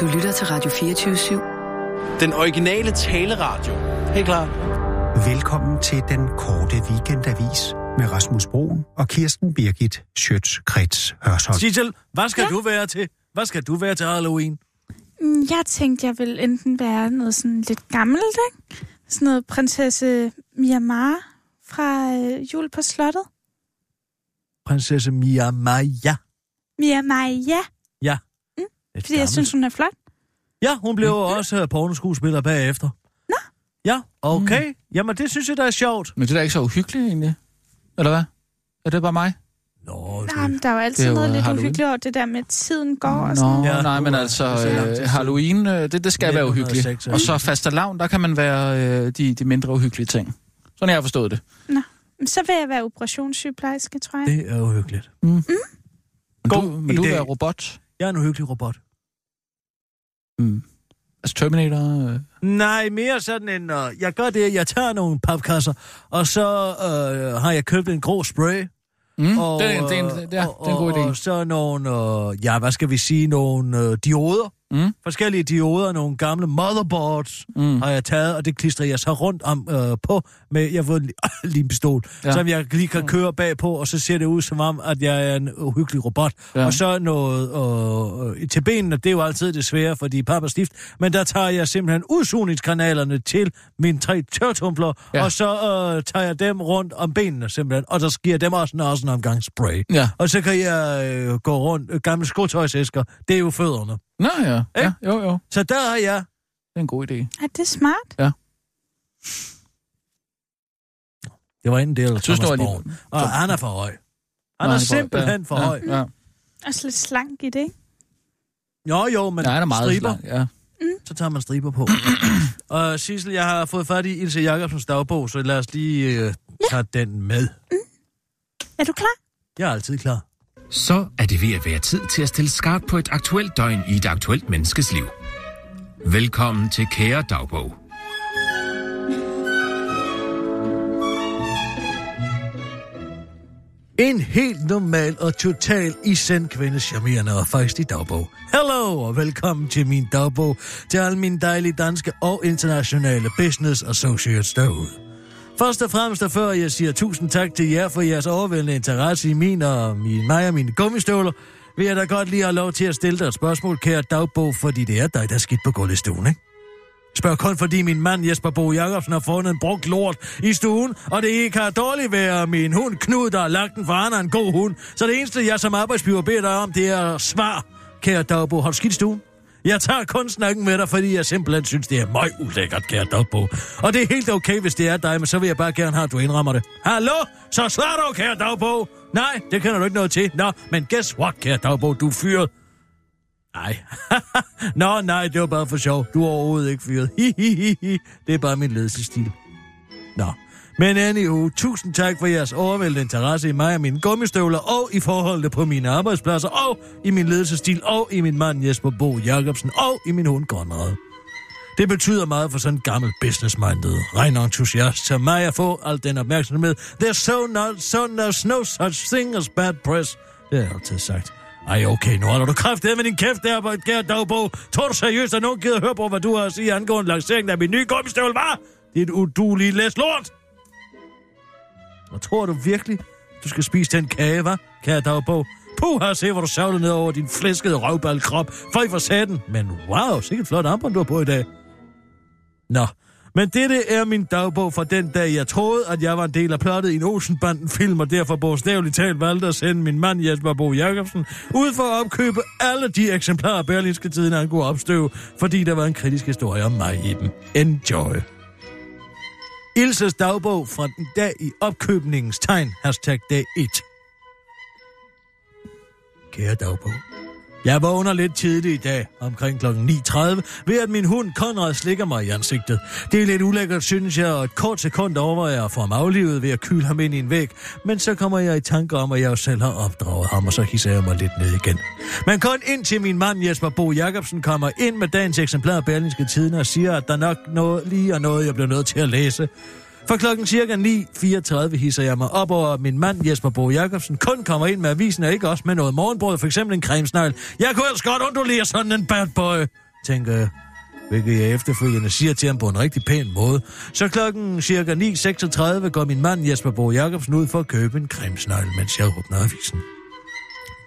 Du lytter til Radio 24-7. Den originale taleradio. Helt klar. Velkommen til den korte weekendavis med Rasmus Broen og Kirsten Birgit Schøtz-Krets Hørsholm. Sissel, hvad skal ja. du være til? Hvad skal du være til Halloween? Mm, Jeg tænkte, jeg vil enten være noget sådan lidt gammelt, ikke? Sådan noget prinsesse Myanmar fra øh, Jul på Slottet. Prinsesse Mia Maja. Myanmar, ja. Mm, Fordi jeg gammel. synes, hun er flot. Ja, hun blev mm-hmm. også øh, pornoskuespiller bagefter. Nå. Ja, okay. Mm. Jamen, det synes jeg, der er sjovt. Men det er da ikke så uhyggeligt, egentlig. Eller hvad? Er det bare mig? Nå, Nej, men der er jo altid Det er jo, noget øh, lidt Halloween. uhyggeligt over det der med, at tiden går og Nå, sådan. Ja, ja, nej, men det altså, øh. Halloween, øh, det, det skal være uhyggeligt. 1906, Og så fastelavn, der kan man være øh, de, de mindre uhyggelige ting. Sådan jeg har forstået det. Men Så vil jeg være operationssygeplejerske, tror jeg. det er uhyggeligt. Men God du, men du vil være robot. Jeg er en uhyggelig robot. Mm. Altså Terminator. Øh. Nej, mere sådan en... Uh, jeg gør det, jeg tager nogle papkasser, og så uh, har jeg købt en grå spray. Mm. Og, det, er, det, er en, er, og, det er en god idé. Og så nogle, uh, ja, hvad skal vi sige, nogle uh, dioder. Mm. Forskellige dioder, nogle gamle motherboards Mm. har jeg taget, og det klistrer jeg så rundt om øh, på med, jeg har fået en li- limpistol, ja. Som jeg lige kan køre bagpå, og så ser det ud som om, at jeg er en uhyggelig robot. Ja. Og så noget øh, øh, til benene, det er jo altid det svære, fordi pappa er stift, men der tager jeg simpelthen udsugningskanalerne til mine tre tørtumbler. Ja. og så øh, tager jeg dem rundt om benene simpelthen, og så giver dem også en, også en omgang spray. Ja. Og så kan jeg øh, gå rundt, øh, gamle skotøjsæsker, det er jo fødderne. Nå ja. ja. Jo, jo. Så der har jeg Det er en god idé. Er det smart? Det var en del af Synes Thomas de- Borgen. Og han er for høj. Han Nå, er for- simpelthen for ja, høj. Ja. Også lidt slank i det? Jo, jo, men ja, han er meget striber, slank, ja. så tager man striber på. og Sissel, jeg har fået fat i Ilse Jacobsens dagbog, så lad os lige øh, tage den med. Er du klar? Jeg er altid klar. Så er det ved at være tid til at stille skarpt på et aktuelt døgn i et aktuelt menneskes liv. Velkommen til Kære Dagbog. En helt normal og total isend kvinde, charmerende og faktisk i dagbog. Hello og velkommen til min dagbog, til alle mine dejlige danske og internationale business associates derude. Først og fremmest og før jeg siger tusind tak til jer for jeres overvældende interesse i min og min, mig og mine gummistøvler, vil jeg da godt lige have lov til at stille dig et spørgsmål, kære dagbog, fordi det er dig, der er skidt på gulvet i stuen, ikke? Spørg kun fordi min mand Jesper Bo Jacobsen har fundet en brugt lort i stuen, og det ikke har dårligt være min hund Knud, der har lagt den for han er en god hund. Så det eneste, jeg som arbejdsgiver beder dig om, det er svar, kære Dagbo. Har du skidt i stuen? Jeg tager kun snakken med dig, fordi jeg simpelthen synes, det er meget ulækkert, kære Dagbo. Og det er helt okay, hvis det er dig, men så vil jeg bare gerne have, at du indrammer det. Hallo? Så svar dog, kære Dagbo. Nej, det kender du ikke noget til. Nå, men guess what, kære Dagbo, du er fyret. Nej. Nå, nej, det var bare for sjov. Du er overhovedet ikke fyret. Hihihihi. det er bare min ledelsesstil. Nå. Men anywho, tusind tak for jeres overvældende interesse i mig og mine gummistøvler, og i forholdene på mine arbejdspladser, og i min ledelsesstil, og i min mand Jesper Bo Jacobsen, og i min hund Conrad. Det betyder meget for sådan en gammel business-minded regnentusiast som mig at få al den opmærksomhed. There's so not, so there's no such thing as bad press. Det har jeg altid sagt. Ej, okay, nu holder du kraft med din kæft der på et kære dagbog. Tror du seriøst, at nogen gider høre på, hvad du har at sige angående lanceringen af min nye gummistøvle, var? Det er et uduligt læs lort. Og tror du virkelig, du skal spise den kage, hva', kære dagbog? Puh, her se, hvor du savler ned over din flæskede røvballkrop. Føj for saten. Men wow, sikkert flot armbånd, du har på i dag. Nå, men dette er min dagbog fra den dag, jeg troede, at jeg var en del af plottet i en Olsenbanden-film, og derfor bogstaveligt talt valgte at sende min mand Jesper Bo Jacobsen ud for at opkøbe alle de eksemplarer af Berlinske Tiden, han kunne opstøve, fordi der var en kritisk historie om mig i dem. Enjoy. Ilses dagbog fra den dag i opkøbningens tegn, hashtag dag 1. Kære dagbog. Jeg vågner lidt tidligt i dag, omkring kl. 9.30, ved at min hund Konrad slikker mig i ansigtet. Det er lidt ulækkert, synes jeg, og et kort sekund overvejer jeg at ham aflivet ved at kyle ham ind i en væg. Men så kommer jeg i tanke om, at jeg selv har opdraget ham, og så hisser jeg mig lidt ned igen. Men kun indtil min mand Jesper Bo Jacobsen kommer ind med dagens eksemplar af Berlingske Tiden og siger, at der nok noget, lige er noget, jeg bliver nødt til at læse. For klokken cirka 9.34 hisser jeg mig op over, at min mand Jesper Bo Jacobsen kun kommer ind med avisen og ikke også med noget morgenbrød, for eksempel en cremesnegl. Jeg kunne ellers godt undulere sådan en bad boy. tænker jeg hvilket jeg efterfølgende siger til ham på en rigtig pæn måde. Så klokken cirka 9.36 går min mand Jesper Bo Jacobsen ud for at købe en cremesnegl, mens jeg åbner avisen.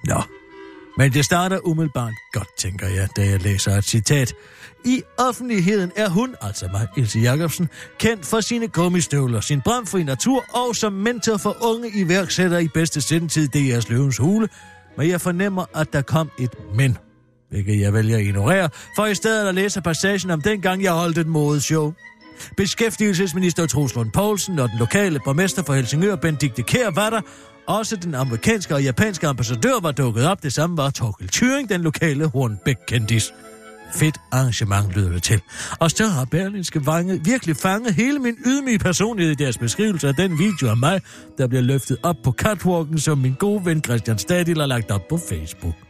Nå, men det starter umiddelbart godt, tænker jeg, da jeg læser et citat. I offentligheden er hun, altså mig, Ilse Jacobsen, kendt for sine gummistøvler, sin bramfri natur og som mentor for unge iværksættere i bedste sendtid DR's Løvens Hule. Men jeg fornemmer, at der kom et men hvilket jeg vælger at ignorere, for i stedet at læse passagen om dengang, jeg holdt et modeshow. Beskæftigelsesminister Troels Lund Poulsen og den lokale borgmester for Helsingør, Benedikte Kær, var der. Også den amerikanske og japanske ambassadør var dukket op. Det samme var Torkel Thuring, den lokale Hornbæk-kendis. Fedt arrangement lyder det til. Og så har Berlinske Vange virkelig fanget hele min ydmyge personlighed i deres beskrivelse af den video af mig, der bliver løftet op på catwalken, som min gode ven Christian Stadil har lagt op på Facebook.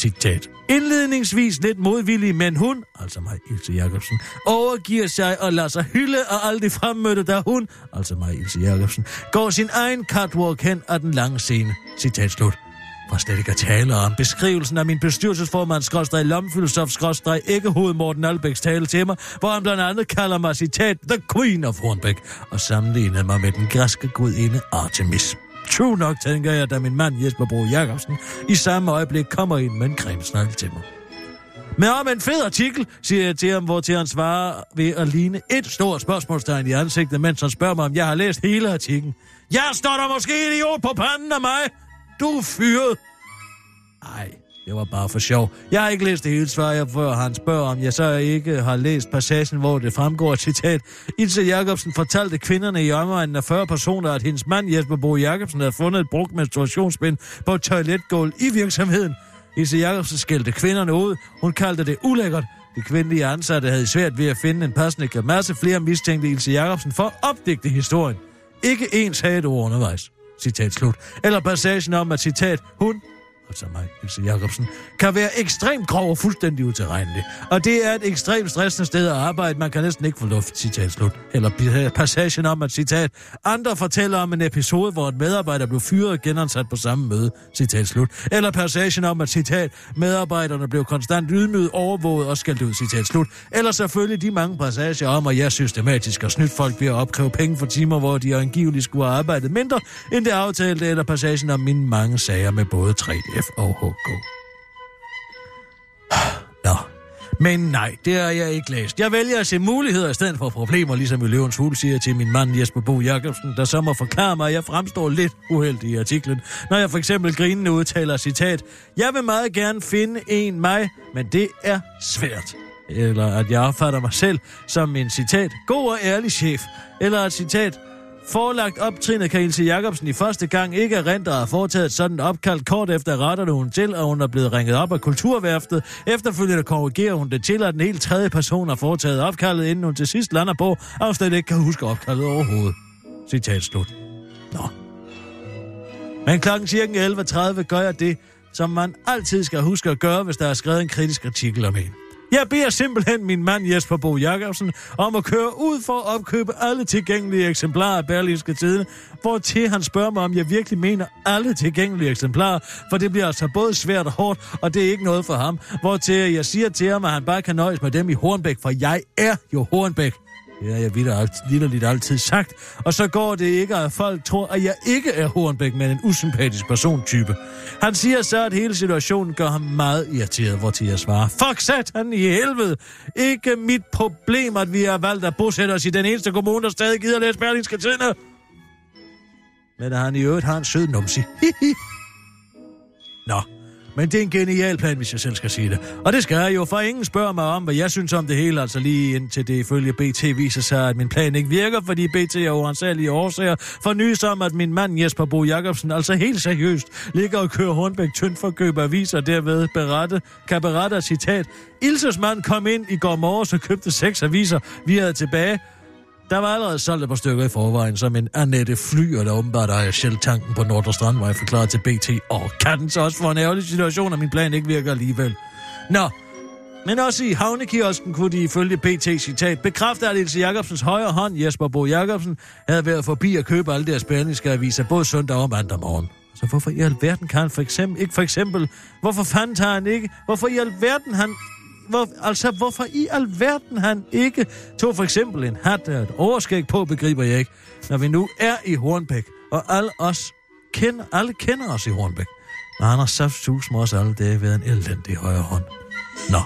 Citat. Indledningsvis lidt modvillig, men hun, altså mig, Ilse Jacobsen, overgiver sig og lader sig hylde og aldrig fremmødte, da hun, altså mig, Ilse Jacobsen, går sin egen catwalk hen ad den lange scene. Citat slut. For slet ikke at tale om beskrivelsen af min bestyrelsesformand, skrådstræk lommefilosof, skrådstræk æggehoved Morten Albæks tale til mig, hvor han blandt andet kalder mig, citat, The Queen of Hornbæk, og sammenligner mig med den græske gudinde Artemis. True nok, tænker jeg, da min mand Jesper Bro Jacobsen i samme øjeblik kommer ind med en cremesnegl til mig. Men om en fed artikel, siger jeg til ham, hvor til han svarer ved at ligne et stort spørgsmålstegn i ansigtet, mens han spørger mig, om jeg har læst hele artiklen. Jeg står der måske idiot på panden af mig. Du er fyret. Ej, det var bare for sjov. Jeg har ikke læst det hele svar, før han spørger, om jeg så ikke har læst passagen, hvor det fremgår citat. Ilse Jacobsen fortalte kvinderne i omegnen af 40 personer, at hendes mand Jesper Bo Jacobsen havde fundet et brugt menstruationsbind på et toiletgulv i virksomheden. Ilse Jacobsen skældte kvinderne ud. Hun kaldte det ulækkert. De kvindelige ansatte havde svært ved at finde en passende grimasse. Flere mistænkte Ilse Jacobsen for at opdigte historien. Ikke ens havde et ord undervejs. Citat slut. Eller passagen om, at citat, hun altså mig, Else Jacobsen, kan være ekstremt grov og fuldstændig utilregnelig. Og det er et ekstremt stressende sted at arbejde. Man kan næsten ikke få luft, citat slut. Eller passagen om, at citat, andre fortæller om en episode, hvor en medarbejder blev fyret og genansat på samme møde, citat slut. Eller passagen om, at citat, medarbejderne blev konstant ydmyget, overvåget og skældt ud, citat slut. Eller selvfølgelig de mange passager om, at jeg systematisk har snydt folk ved at opkræve penge for timer, hvor de angiveligt skulle have arbejdet mindre, end det aftalte, eller passagen om mine mange sager med både 3 F-O-H-K. Nå, men nej, det har jeg ikke læst. Jeg vælger at se muligheder i stedet for problemer, ligesom i Løvens Hul siger til min mand Jesper Bo Jacobsen, der så må forklare mig, at jeg fremstår lidt uheldig i artiklen, når jeg for eksempel grinende udtaler citat, jeg vil meget gerne finde en mig, men det er svært. Eller at jeg opfatter mig selv som en citat, god og ærlig chef. Eller et citat, Forlagt optrinet kan Ilse Jacobsen i første gang ikke erindre at foretaget et sådan opkald kort efter retterne hun til, og hun er blevet ringet op af kulturværftet. Efterfølgende korrigerer hun det til, at den helt tredje person har foretaget opkaldet, inden hun til sidst lander på, og hun slet ikke kan huske opkaldet overhovedet. Citat slut. Nå. Men klokken cirka 11.30 gør jeg det, som man altid skal huske at gøre, hvis der er skrevet en kritisk artikel om en. Jeg beder simpelthen min mand Jesper Bo Jacobsen om at køre ud for at opkøbe alle tilgængelige eksemplarer af Berlinske Tiden, hvor til han spørger mig, om jeg virkelig mener alle tilgængelige eksemplarer, for det bliver altså både svært og hårdt, og det er ikke noget for ham. Hvor til jeg siger til ham, at han bare kan nøjes med dem i Hornbæk, for jeg er jo Hornbæk. Det har jeg vidderligt altid sagt. Og så går det ikke, at folk tror, at jeg ikke er Hornbæk, men en usympatisk persontype. Han siger så, at hele situationen gør ham meget irriteret, hvor til jeg svarer, Fuck sat han i helvede! Ikke mit problem, at vi har valgt at bosætte os i den eneste kommune, der stadig gider læse Berlingske Tidene. Men at han i øvrigt har en sød numsi. Nå, men det er en genial plan, hvis jeg selv skal sige det. Og det skal jeg jo, for ingen spørger mig om, hvad jeg synes om det hele, altså lige indtil det ifølge BT viser sig, at min plan ikke virker, fordi BT er uansagelige årsager for nys om, at min mand Jesper Bo Jacobsen altså helt seriøst ligger og kører Hornbæk tyndt for køb aviser, og derved berette, kan berette citat. Ilses mand kom ind i går morges og købte seks aviser, vi havde tilbage, der var allerede solgt et par stykker i forvejen, som en Annette Flyer, der åbenbart ejer Shell-tanken på Nordre Strandvej, forklaret til BT. Og kan den så også få en ærgerlig situation, at min plan ikke virker alligevel? Nå, men også i havnekiosken kunne de ifølge PT citat bekræfte, at Ilse Jacobsens højre hånd, Jesper Bo Jacobsen, havde været forbi at købe alle deres berlingske aviser, både søndag og mandag morgen. Så hvorfor i alverden kan han for eksempel, ikke for eksempel, hvorfor fanden tager han ikke, hvorfor i alverden han hvor, altså, hvorfor i alverden han ikke tog for eksempel en hat og et overskæg på, begriber jeg ikke, når vi nu er i Hornbæk, og alle, os kender, alle kender os i Hornbæk. Og han har saftsus med os alle dage ved en elendig højre hånd. Nå.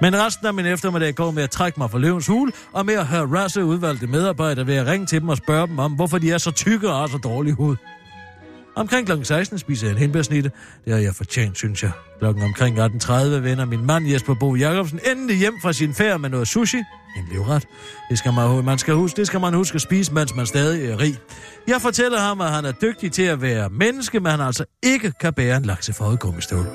Men resten af min eftermiddag går med at trække mig fra løvens hul, og med at høre rasse udvalgte medarbejdere ved at ringe til dem og spørge dem om, hvorfor de er så tykke og har så dårlig hud. Omkring kl. 16 spiser jeg en hindbærsnitte. Det har jeg fortjent, synes jeg. Klokken omkring 18.30 vender min mand Jesper Bo Jacobsen endelig hjem fra sin færd med noget sushi. En livret. Det skal man, man skal huske, det skal man huske at spise, mens man stadig er rig. Jeg fortæller ham, at han er dygtig til at være menneske, men han altså ikke kan bære en laksefarvet gummistøvle.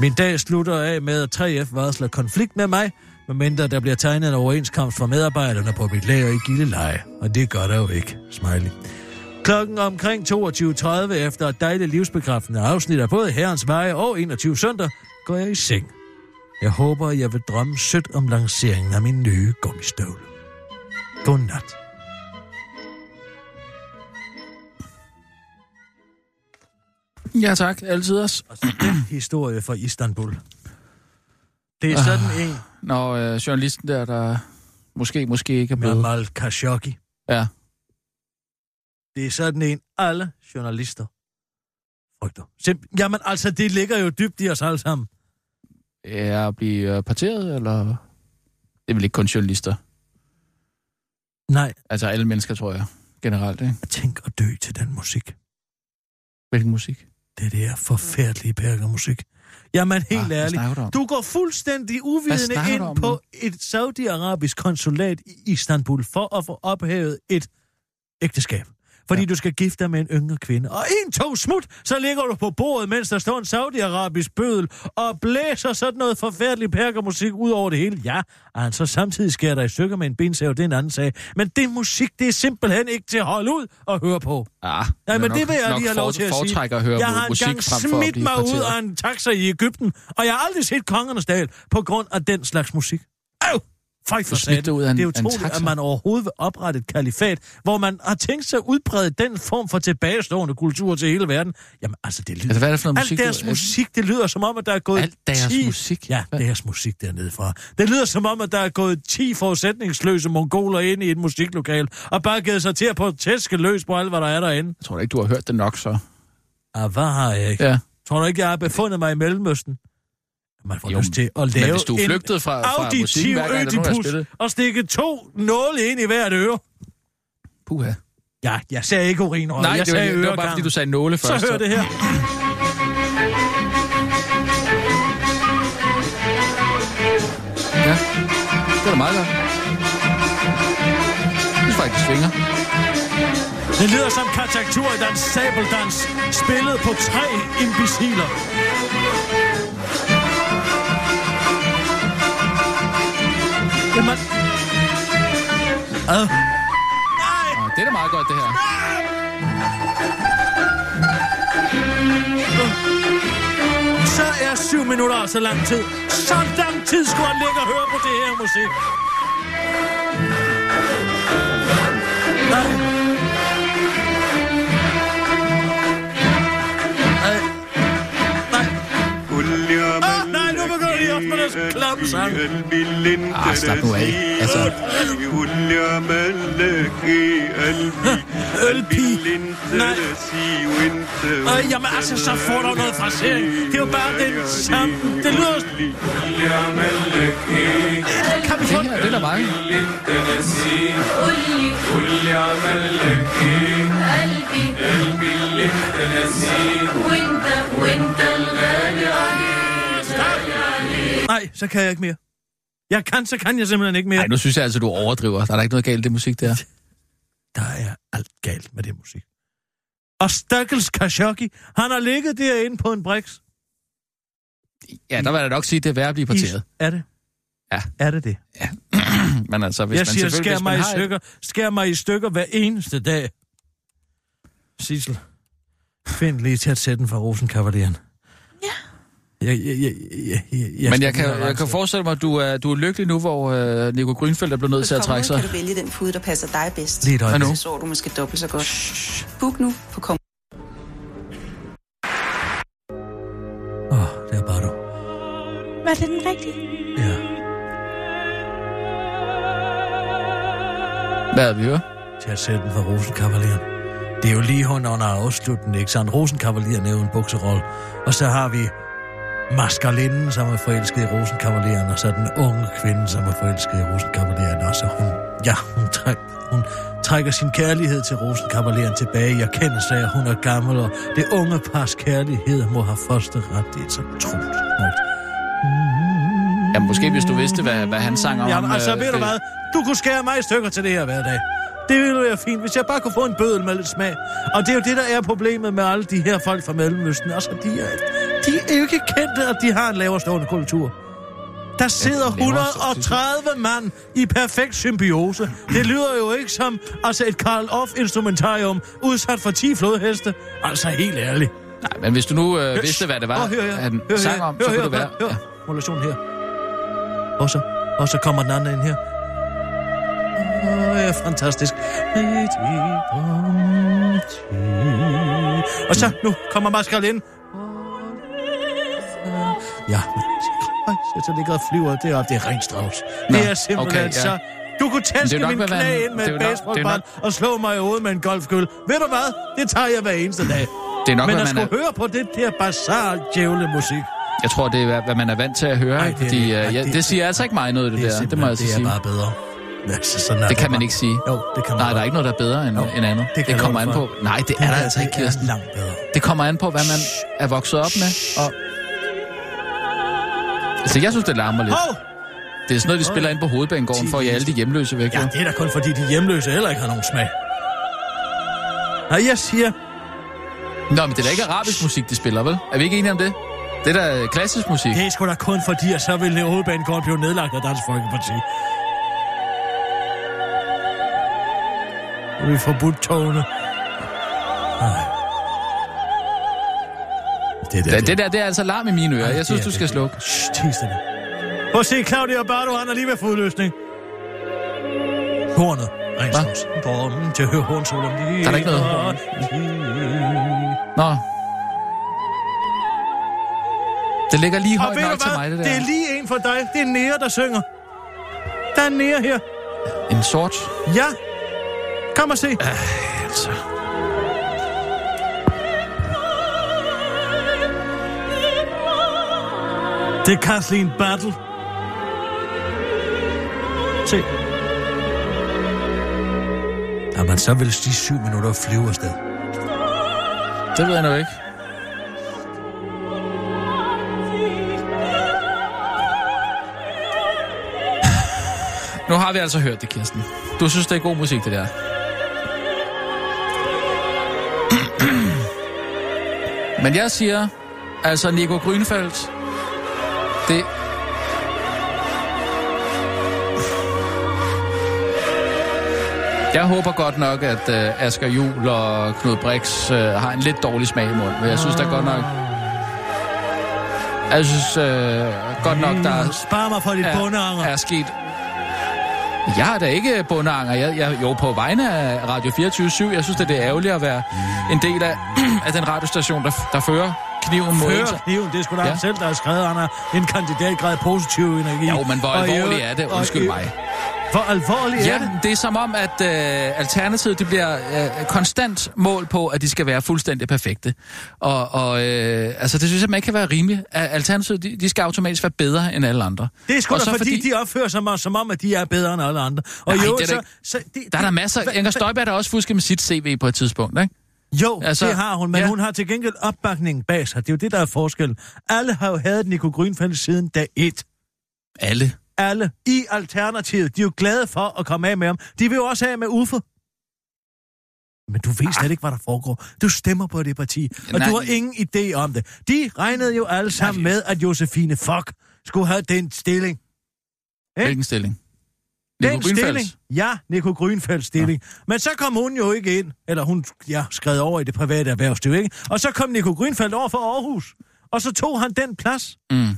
Min dag slutter af med, at 3F varsler konflikt med mig, medmindre der bliver tegnet en overenskomst for medarbejderne på mit lager i Gilleleje. Og det gør der jo ikke. Smiley. Klokken omkring 22.30 efter et dejligt livsbekræftende afsnit af både Herrens Veje og 21 søndag, går jeg i seng. Jeg håber, jeg vil drømme sødt om lanceringen af min nye gummistøvle. Godnat. Ja tak, altid også. Og så den historie fra Istanbul. Det er sådan en Når øh, journalisten der, der måske, måske ikke er med blevet... Mal Khashoggi. Ja. Det er sådan en, alle journalister frygter. Simp- Jamen altså, det ligger jo dybt i os alle sammen. Er at blive øh, parteret, eller... Det er vel ikke kun journalister. Nej, Altså alle mennesker, tror jeg. Generelt, ikke? tænk at dø til den musik. Hvilken musik? Det der forfærdelige perkermusik. Jamen helt Ah, ærligt. du? Du går fuldstændig uvidende ind om på et saudiarabisk konsulat i Istanbul for at få ophævet et ægteskab. Fordi ja. du skal gifte dig med en yngre kvinde. Og en, to, smut, så ligger du på bordet, mens der står en saudiarabisk bødel og blæser sådan noget forfærdelig perkermusik ud over det hele. Ja, og han så samtidig skærer dig i stykker med en bensav, det er en anden sag. Men det musik, det er simpelthen ikke til at holde ud og høre på. Ah, Nej, men nok, det vil jeg lige have lov til at sige. at høre jeg har musik engang smidt mig ud af en taxa i Ægypten, og jeg har aldrig set kongernes dal på grund af den slags musik. Føj for dig ud af en- Det er utroligt, at man overhovedet vil oprette et kalifat, hvor man har tænkt sig at udbrede den form for tilbagestående kultur til hele verden. Jamen, altså, det lyder... Altså, hvad er det for noget Alt musik? deres du- musik, det lyder som om, at der er gået Alt deres 10... musik? Ja, Hvad? deres musik dernede fra. Det lyder som om, at der er gået 10 forudsætningsløse mongoler ind i et musiklokal, og bare givet sig til at proteste løs på alt, hvad der er derinde. Jeg tror da ikke, du har hørt det nok, så. Ah, hvad har jeg ikke? Ja. Tror du ikke, jeg har befundet mig i Mellemøsten? Man får Jo, lyst til at lave Men hvis du er en flygtet fra, fra auditiv er ødipus og stikke to nåle ind i hvert øre. Puha. Ja, jeg sagde ikke urinrøg, Nej, jeg det var, sagde det var bare, fordi du sagde nåle Så først. hør det her. Ja, det er da meget godt. Jeg synes faktisk, det svinger. Det lyder som kataktur i dans sabeldans, spillet på tre imbeciler. Jamen... Ad. Nej! Nå, det er da meget godt, det her. Så er syv minutter så lang tid. Så lang tid skulle han ligge og høre på det her musik. Nej. Nej. مليارات لابسها قلبي اللي انت ناسيه يقول لي عمل لك إيه قلبي؟ قلبي. اللي انت ناسيه وانت يا ما عشان شافونا ونقف عشان كده بعدين شمت الوسط قول لي عمل لك إيه؟ قلبي اللي انت var. قول لي عمل لك إيه؟ قلبي. قلبي اللي انت ناسيه وانت وانت الغالي. عليك Nej, så kan jeg ikke mere. Jeg kan, så kan jeg simpelthen ikke mere. Nej, nu synes jeg altså, du overdriver. Der er da ikke noget galt i det musik der. Der er alt galt med det musik. Og stakkels Khashoggi, han har ligget derinde på en briks. Ja, der vil jeg nok sige, at det er værd at blive parteret. Er det? Ja. Er det det? Men altså, hvis jeg man siger, selvfølgelig- skær mig, i har et- stykker, skær mig i stykker hver eneste dag. Sissel, find lige til at sætte den fra Rosenkavalieren. Ja. Jeg, jeg, jeg, jeg, jeg, Men jeg kan, jeg kan forestille mig, at du er, du er lykkelig nu, hvor øh, Nico Grønfeldt er blevet nødt til at trække sig. kan du vælge den pude, der passer dig bedst. Lige et øjeblik. Så sover du måske dobbelt så godt. Book nu på kom. Åh, oh, det er bare du. Var det den rigtige? Ja. Hvad havde vi hørt? Til at sætte den for Rosenkavaleren. Det er jo lige hun under afslutningen, ikke sandt? Rosenkavaleren er jo en bukserolle. Og så har vi Maskerlinden, som er forelsket i Rosenkavaleren, og så den unge kvinde, som er forelsket i Rosenkavaleren. Og så hun, ja, hun, træk, hun trækker sin kærlighed til Rosenkavaleren tilbage i erkendelse af, at hun er gammel, og det unge pars kærlighed må have første ret. Det er så utroligt smukt. Ja, måske hvis du vidste, hvad, hvad han sang om. Jamen, altså, øh, ved du det- hvad? Du kunne skære mig i stykker til det her hver dag. Det ville være fint, hvis jeg bare kunne få en bødel med lidt smag. Og det er jo det, der er problemet med alle de her folk fra Mellemøsten. Altså, de er, de er ikke kendte, at de har en lavere stående kultur. Der sidder lavere 130 mand i perfekt symbiose. Det lyder jo ikke som altså et Karl Off instrumentarium udsat for 10 flodheste. Altså helt ærligt. Nej, men hvis du nu øh, vidste, hvad det var, Åh, hør han Hør sang om, Hør så her. kunne det være... Hør, hør. Modulation her. Og så, og så kommer den anden ind her. Åh, ja, fantastisk. Og så, nu kommer Mascal ind. Ja, så ligger og flyver det op. Det er ren Strauss. Det er simpelthen okay, ja. så... Du kunne det tæske min hvad man- knæ ind med det et baseballbat det og slå mig i hovedet med en golfkøl. Ved du hvad? Det tager jeg hver eneste dag. Det er nok, Men at man skulle er, høre på det der bazar djævle musik. jeg tror, det er, hvad man er vant til at høre. Nej, det fordi, det ikke. øh, Nej, ja, det- det siger altså ikke mig noget, det, Det er der. Det må jeg simpelthen- så sige. Det er bare bedre. Altså, sådan er Det kan man ikke sige. Jo, det kan man Nej, der er ikke noget, der er bedre end, Jo, end andet. det Det, det kommer an på... Nej, det er der altså ikke, Det Kirsten. Det kommer an på, hvad man er vokset op med. Og... Altså, jeg synes, det larmer lidt. Hov! Det er sådan noget, vi spiller ind på hovedbanegården for at jage alle de hjemløse væk. Ja, det er da kun fordi, de hjemløse heller ikke har nogen smag. Nej, jeg siger... Nå, men det er da ikke arabisk musik, de spiller, vel? Er vi ikke enige om det? Det er da klassisk musik. Det er sgu da kun fordi, at så ville hovedbanegården blive nedlagt af Dansk Folkeparti. Vi forbudt togene. Ej. Det der, Ja, det der, det er altså larm i mine ører. Ej, Jeg synes, det du skal det. slukke. Shh, tis det. Prøv at se, Claudia Bardo, han er lige ved fodløsning. Hornet. Drømmen til hornsolen. Der er ikke noget Nå. Det ligger lige Og højt nok til mig, det der. Det er lige en for dig. Det er Nea, der synger. Der er Nea her. En sort. Ja. Kom og se. Altså. Det er Kathleen Battle. Se. Jamen, så vil de syv minutter flyve afsted. Det ved jeg nu ikke. Nu har vi altså hørt det, Kirsten. Du synes, det er god musik, det der. Men jeg siger, altså Nico Grønfeldt, det... Jeg håber godt nok, at uh, Asger Jul og Knud Brix uh, har en lidt dårlig smag i munden, men jeg synes da godt nok... Jeg synes uh, godt nok, der er, Spar mig for dit er, bundeanger. er sket... Jeg er da ikke bundeanger. Jeg, jeg, jo, på vegne af Radio 24 Jeg synes, at det er ærgerligt at være en del af, af den radiostation, der, der fører kniven mod. Før kniven, det er sgu da Ja. ja. selv, der har skrevet, han er en kandidatgrad positiv energi. Jo, men hvor øvrigt- er det? Undskyld mig. Hvor alvorligt er Ja, det? det er som om, at øh, Alternativet de bliver øh, konstant mål på, at de skal være fuldstændig perfekte. Og, og øh, altså, det synes jeg, man ikke kan være rimeligt. At Alternativet, de, de skal automatisk være bedre end alle andre. Det er sgu da fordi, fordi, de opfører sig som, som om, at de er bedre end alle andre. Og Nej, jo, det er så, ikke- så, det, Der er der masser. Inger Støjberg er også fusket med sit CV på et tidspunkt, ikke? Jo, Altså, det har hun, men ja. hun har til gengæld opbakningen bag sig. Det er jo det, der er forskellen. Alle har jo haft Nico Grønfeldt siden dag et. Alle. Alle i Alternativet, de er jo glade for at komme af med ham. De vil jo også have med Uffe. Men du ved slet ikke, hvad der foregår. Du stemmer på det parti, og Nej. du har ingen idé om det. De regnede jo alle sammen med, at Josefine Fock skulle have den stilling. Hvilken stilling? Nico Den Grünfeldts? stilling? Ja, Nico Grønfelds stilling. Ja. Men så kom hun jo ikke ind, eller hun ja, skrev over i det private erhvervsliv, ikke? Og så kom Nico Grønfeldt over for Aarhus, og så tog han den plads. Mm.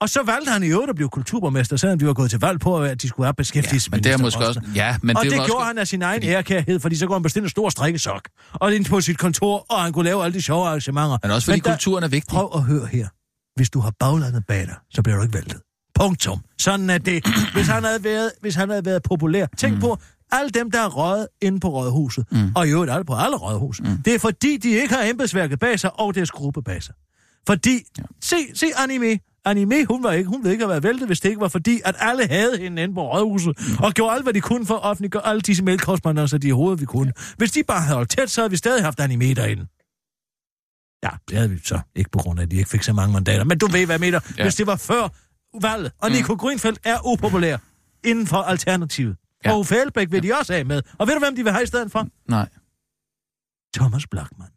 Og så valgte han i øvrigt at blive kulturborgmester, selvom de var gået til valg på, at de skulle have Ja, beskæftigelsesminister. men det er måske også... Ja, men og det, det, det jo gjorde også... han af sin egen ærekærhed, fordi så kunne han bestille en stor strikkesok. Og ind på sit kontor, og han kunne lave alle de sjove arrangementer. Men også fordi der- kulturen er vigtig. Prøv at høre her. hvis du har baglandet bag dig, så bliver du ikke væltet. Punktum. Sådan er det. Hvis han havde været, hvis han havde været populær. Tænk mm. på alle dem, der er røget inde på rådhuset. Mm. Og i øvrigt alle på alle rådhus. Mm. Det er fordi, de ikke har embedsværket bag sig, og deres gruppe bag sig. Fordi, ja. se, se anime. Anime, hun, var ikke, hun ville ikke have været væltet, hvis det ikke var fordi, at alle havde hende inde på rådhuset, mm. og gjorde alt, hvad de kunne for at offentliggøre alle disse mailkorrespondencer, de i hovedet vi kunne. Hvis de bare havde holdt tæt, så havde vi stadig haft anime derinde. Ja, det havde vi så. Ikke på grund af, at de ikke fik så mange mandater. Men du ved, hvad jeg mener. Ja. Hvis det var før valget, og mm. Nico Grønfeldt er upopulær inden for Alternativet. Ja. Og Uffe Elbæk vil de også have med. Og ved du, hvem de vil have i stedet for? Nej. Thomas Blackman.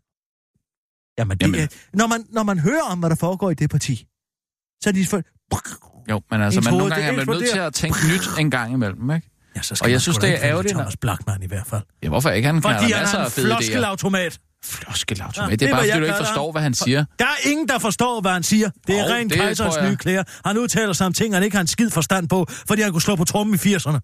Jamen, det Jamen. Er, når, man, når man hører om, hvad der foregår i det parti, så er de for... Jo, men altså, man, nogle gange er man nødt til at tænke nyt en gang imellem, ikke? Ja, så skal Og jeg synes, det er ærgerligt, Thomas Blackman i hvert fald. Ja, hvorfor ikke? Han Fordi han er af en floskelautomat. Floskelautomat. Det er bare, fordi du ikke forstår, ham. hvad han siger. Der er ingen, der forstår, hvad han siger. Det er Jo, rent kejserens nye klæder. Han udtaler sig om ting, han ikke har en skid forstand på, fordi han kunne slå på trummen i 80'erne.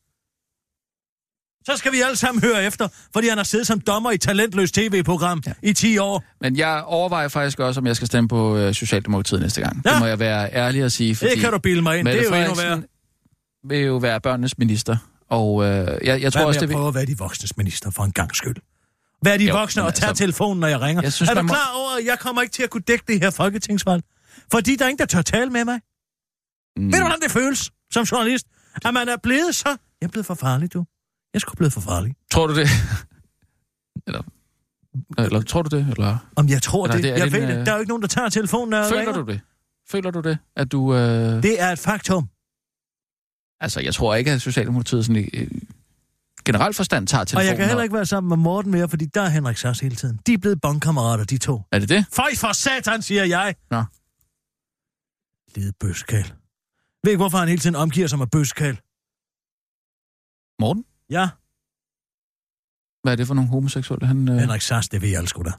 Så skal vi alle sammen høre efter, fordi han har siddet som dommer i talentløst tv-program ja. i 10 år. Men jeg overvejer faktisk også, om jeg skal stemme på øh, Socialdemokratiet næste gang. Ja. Det må jeg være ærlig at sige. Fordi Det kan du bilde mig ind. Mette det er jo endnu værre. vil jo være børnenes minister. Og øh, jeg, jeg Hvad tror også, det vil... prøve at være de voksnes minister for en gang skyld? Vær de Jo, voksne og tage altså- telefonen, når jeg ringer. Jeg synes, er du må- klar over, at jeg kommer ikke til at kunne dække det her folketingsvalg? Fordi der er ingen, der tør tale med mig. Mm. Ved du, hvordan det føles som journalist? At man er blevet så... Jeg er blevet for farlig, du. Jeg skulle blevet for farlig. Tror du det? eller, eller tror du det? Eller Om jeg tror Eller det, det- er jeg det ved det. Der er jo ikke nogen, der tager telefonen, når føler ringer. du det? Føler du det, at du... Øh... Det er et faktum. Altså, jeg tror ikke, at Socialdemokratiet sådan øh, generelt forstand tager Og telefonen. jeg kan heller ikke være sammen med Morten mere, fordi der er Henrik Sass hele tiden. De er blevet bondkammerater, de to. Er det det? Føj for satan, siger jeg. Nå. Lille bøskal. Ved ikke, hvorfor han hele tiden omgiver sig med bøskal. Morten? Ja, Hvad er det for nogle homoseksuelle? Han, øh... Henrik Sass, det ved jeg sgu da.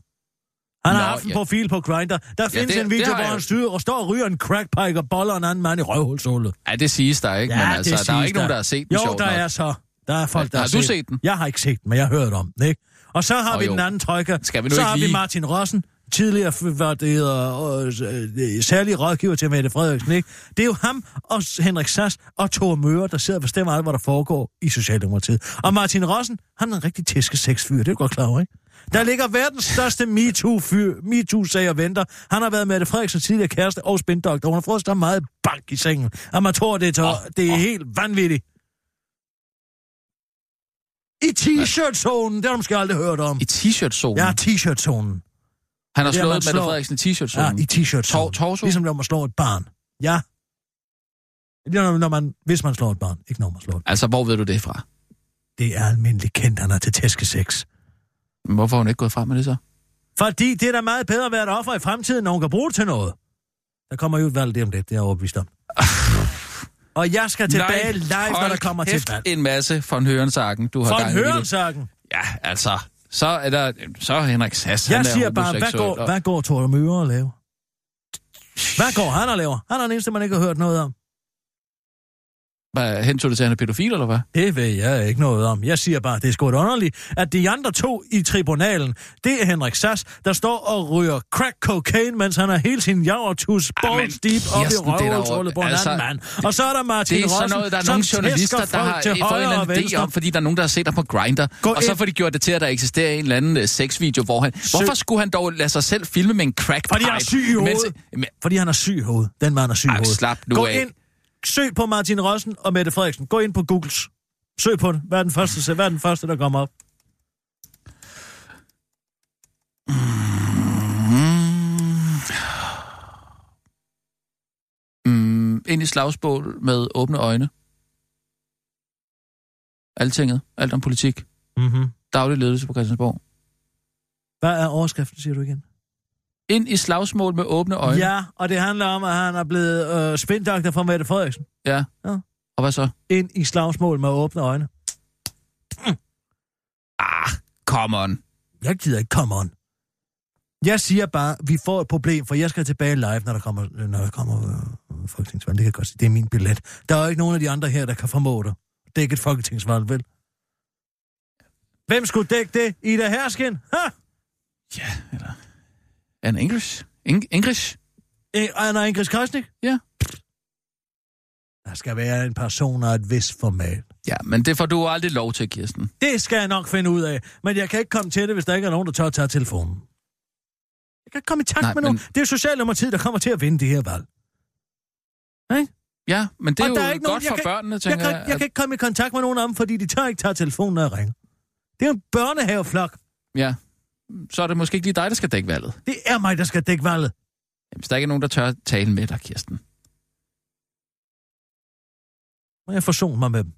Han har Nå, haft en ja. profil på Grindr. Der findes det- en video, har hvor han styrer og står og ryger en crackpipe og boller en anden mand i røvhulshullet. Ja, det siges der ikke, Ja, men altså, der er ikke nogen, der. der har set den Jo, der nok. er så. Der er folk, der Har har, du set den? Jeg har ikke set den, men jeg har hørt om den, ikke? Og så har Åh, vi jo. den anden trojka. Skal vi nu så ikke har vi lige- Martin Rossen, tidligere hvad det hedder, øh, øh, særlig rådgiver til Mette Frederiksen, ikke? Det er jo ham og Henrik Sass og Thor Møre, der sidder og bestemmer alt, hvad der foregår i Socialdemokratiet. Og Martin Rossen, han er en rigtig tæske sexfyr, det er du godt klar over, ikke? Der ligger verdens største MeToo-sag og venter. Han har været Mette Frederiksens tidligere kæreste og spindoktor. Hun har fået så meget bank i sengen, at man tror, det er, oh, det er oh. helt vanvittigt. I t-shirt-zonen, det har du måske aldrig hørt om. I t-shirt-zonen? Ja, t-shirt-zonen. Han har Det slået Mette slår- Frederiksen i Ja, t-shirt-zonen? i t-shirt-zonen. Tor-? Ligesom når man slår et barn. Ja. Det er, når- når man, hvis man slår et barn, ikke når man slår et Altså, hvor ved du det fra? Det er almindeligt kendt, han er til tæskesex. Hvorfor har hun ikke gået frem med det så? Fordi det er da meget bedre at være et offer i fremtiden, når hun kan bruge det til noget. Der kommer jo et valg lige om lidt, det er jeg overbevist om. Og jeg skal tilbage live, når der kommer til valg. en masse von Hørensagen, du har For gang i det. hørensagen. Ja, altså, så er der, så er Henrik Sass, Jeg han er siger bare, hvad går, og- hvad går Thor Møre og laver? Hvad går han og laver? Han er den eneste, man ikke har hørt noget om. Hvad, hentog det til, at han er pædofil, eller hvad? Det ved jeg ikke noget om. Jeg siger bare, det er sgu underligt, at de andre to i tribunalen, det er Henrik Sass, der står og ryger crack cocaine, mens han har hele sin javertus balls deep op i røvhulshullet på en altså, anden mand. Og så er der Martin Det er sådan noget, der er nogle journalister, der har til fået en eller anden idé om, fordi der er nogen, der har set ham på Grindr. Gå og så får de gjort det til, at der eksisterer en eller anden uh, sexvideo, hvor han... Hvorfor skulle han dog lade sig selv filme med en crack Fordi han er syg i hovedet. Men, Fordi han er syg i hovedet. Den mand er syg i hovedet. slap nu Gå af. ind, søg på Martin Rossen og Mette Frederiksen. Gå ind på Googles. Søg på det. Hvad er den første, hvad er den første der kommer op? mm, ind i slagsbål med åbne øjne. Altinget. Alt om politik. Mm-hmm. Daglig ledelse på Christiansborg. Hvad er overskriften, siger du igen? Ind i slagsmål med åbne øjne. Ja, og det handler om, at han er blevet øh, spindoktor for Mette Frederiksen. ja. Ja. Og hvad så? Ind i slagsmål med åbne øjne. Ah, come on. Jeg gider ikke come on. Jeg siger bare, vi får et problem, for jeg skal tilbage live, når der kommer, når der kommer øh, folketingsvalg. Det kan jeg godt sige. Det er min billet. Der er jo ikke nogen af de andre her, der kan formå det. Dække et folketingsvalg, vel? Hvem skulle dække det? Ida Herskin? Ha! Ja, eller... An English? Eng- English? Anna Ingrid Krasnik? Ja. Der skal være en person af et vis format. Ja, men det får du aldrig lov til, Kirsten. Det skal jeg nok finde ud af. Men jeg kan ikke komme til det, hvis der ikke er nogen, der tør at tage telefonen. Jeg kan ikke komme i takt Nej, med men- nogen. Det er jo Socialdemokratiet, der kommer til at vinde det her valg. Ikke? Ja, men det er Og jo er godt ikke nogen- for jeg kan- børnene, Jeg tænker kan, jeg. jeg kan ikke komme i kontakt med nogen dem, fordi de tør ikke tage telefonen, når jeg ringer. Det er en børnehaveflok. Ja, så er det måske ikke lige dig, der skal dække valget. Det er mig, der skal dække valget. Jamen, Hvis der ikke er nogen, der tør tale med dig, Kirsten. Må jeg forsone mig med dem.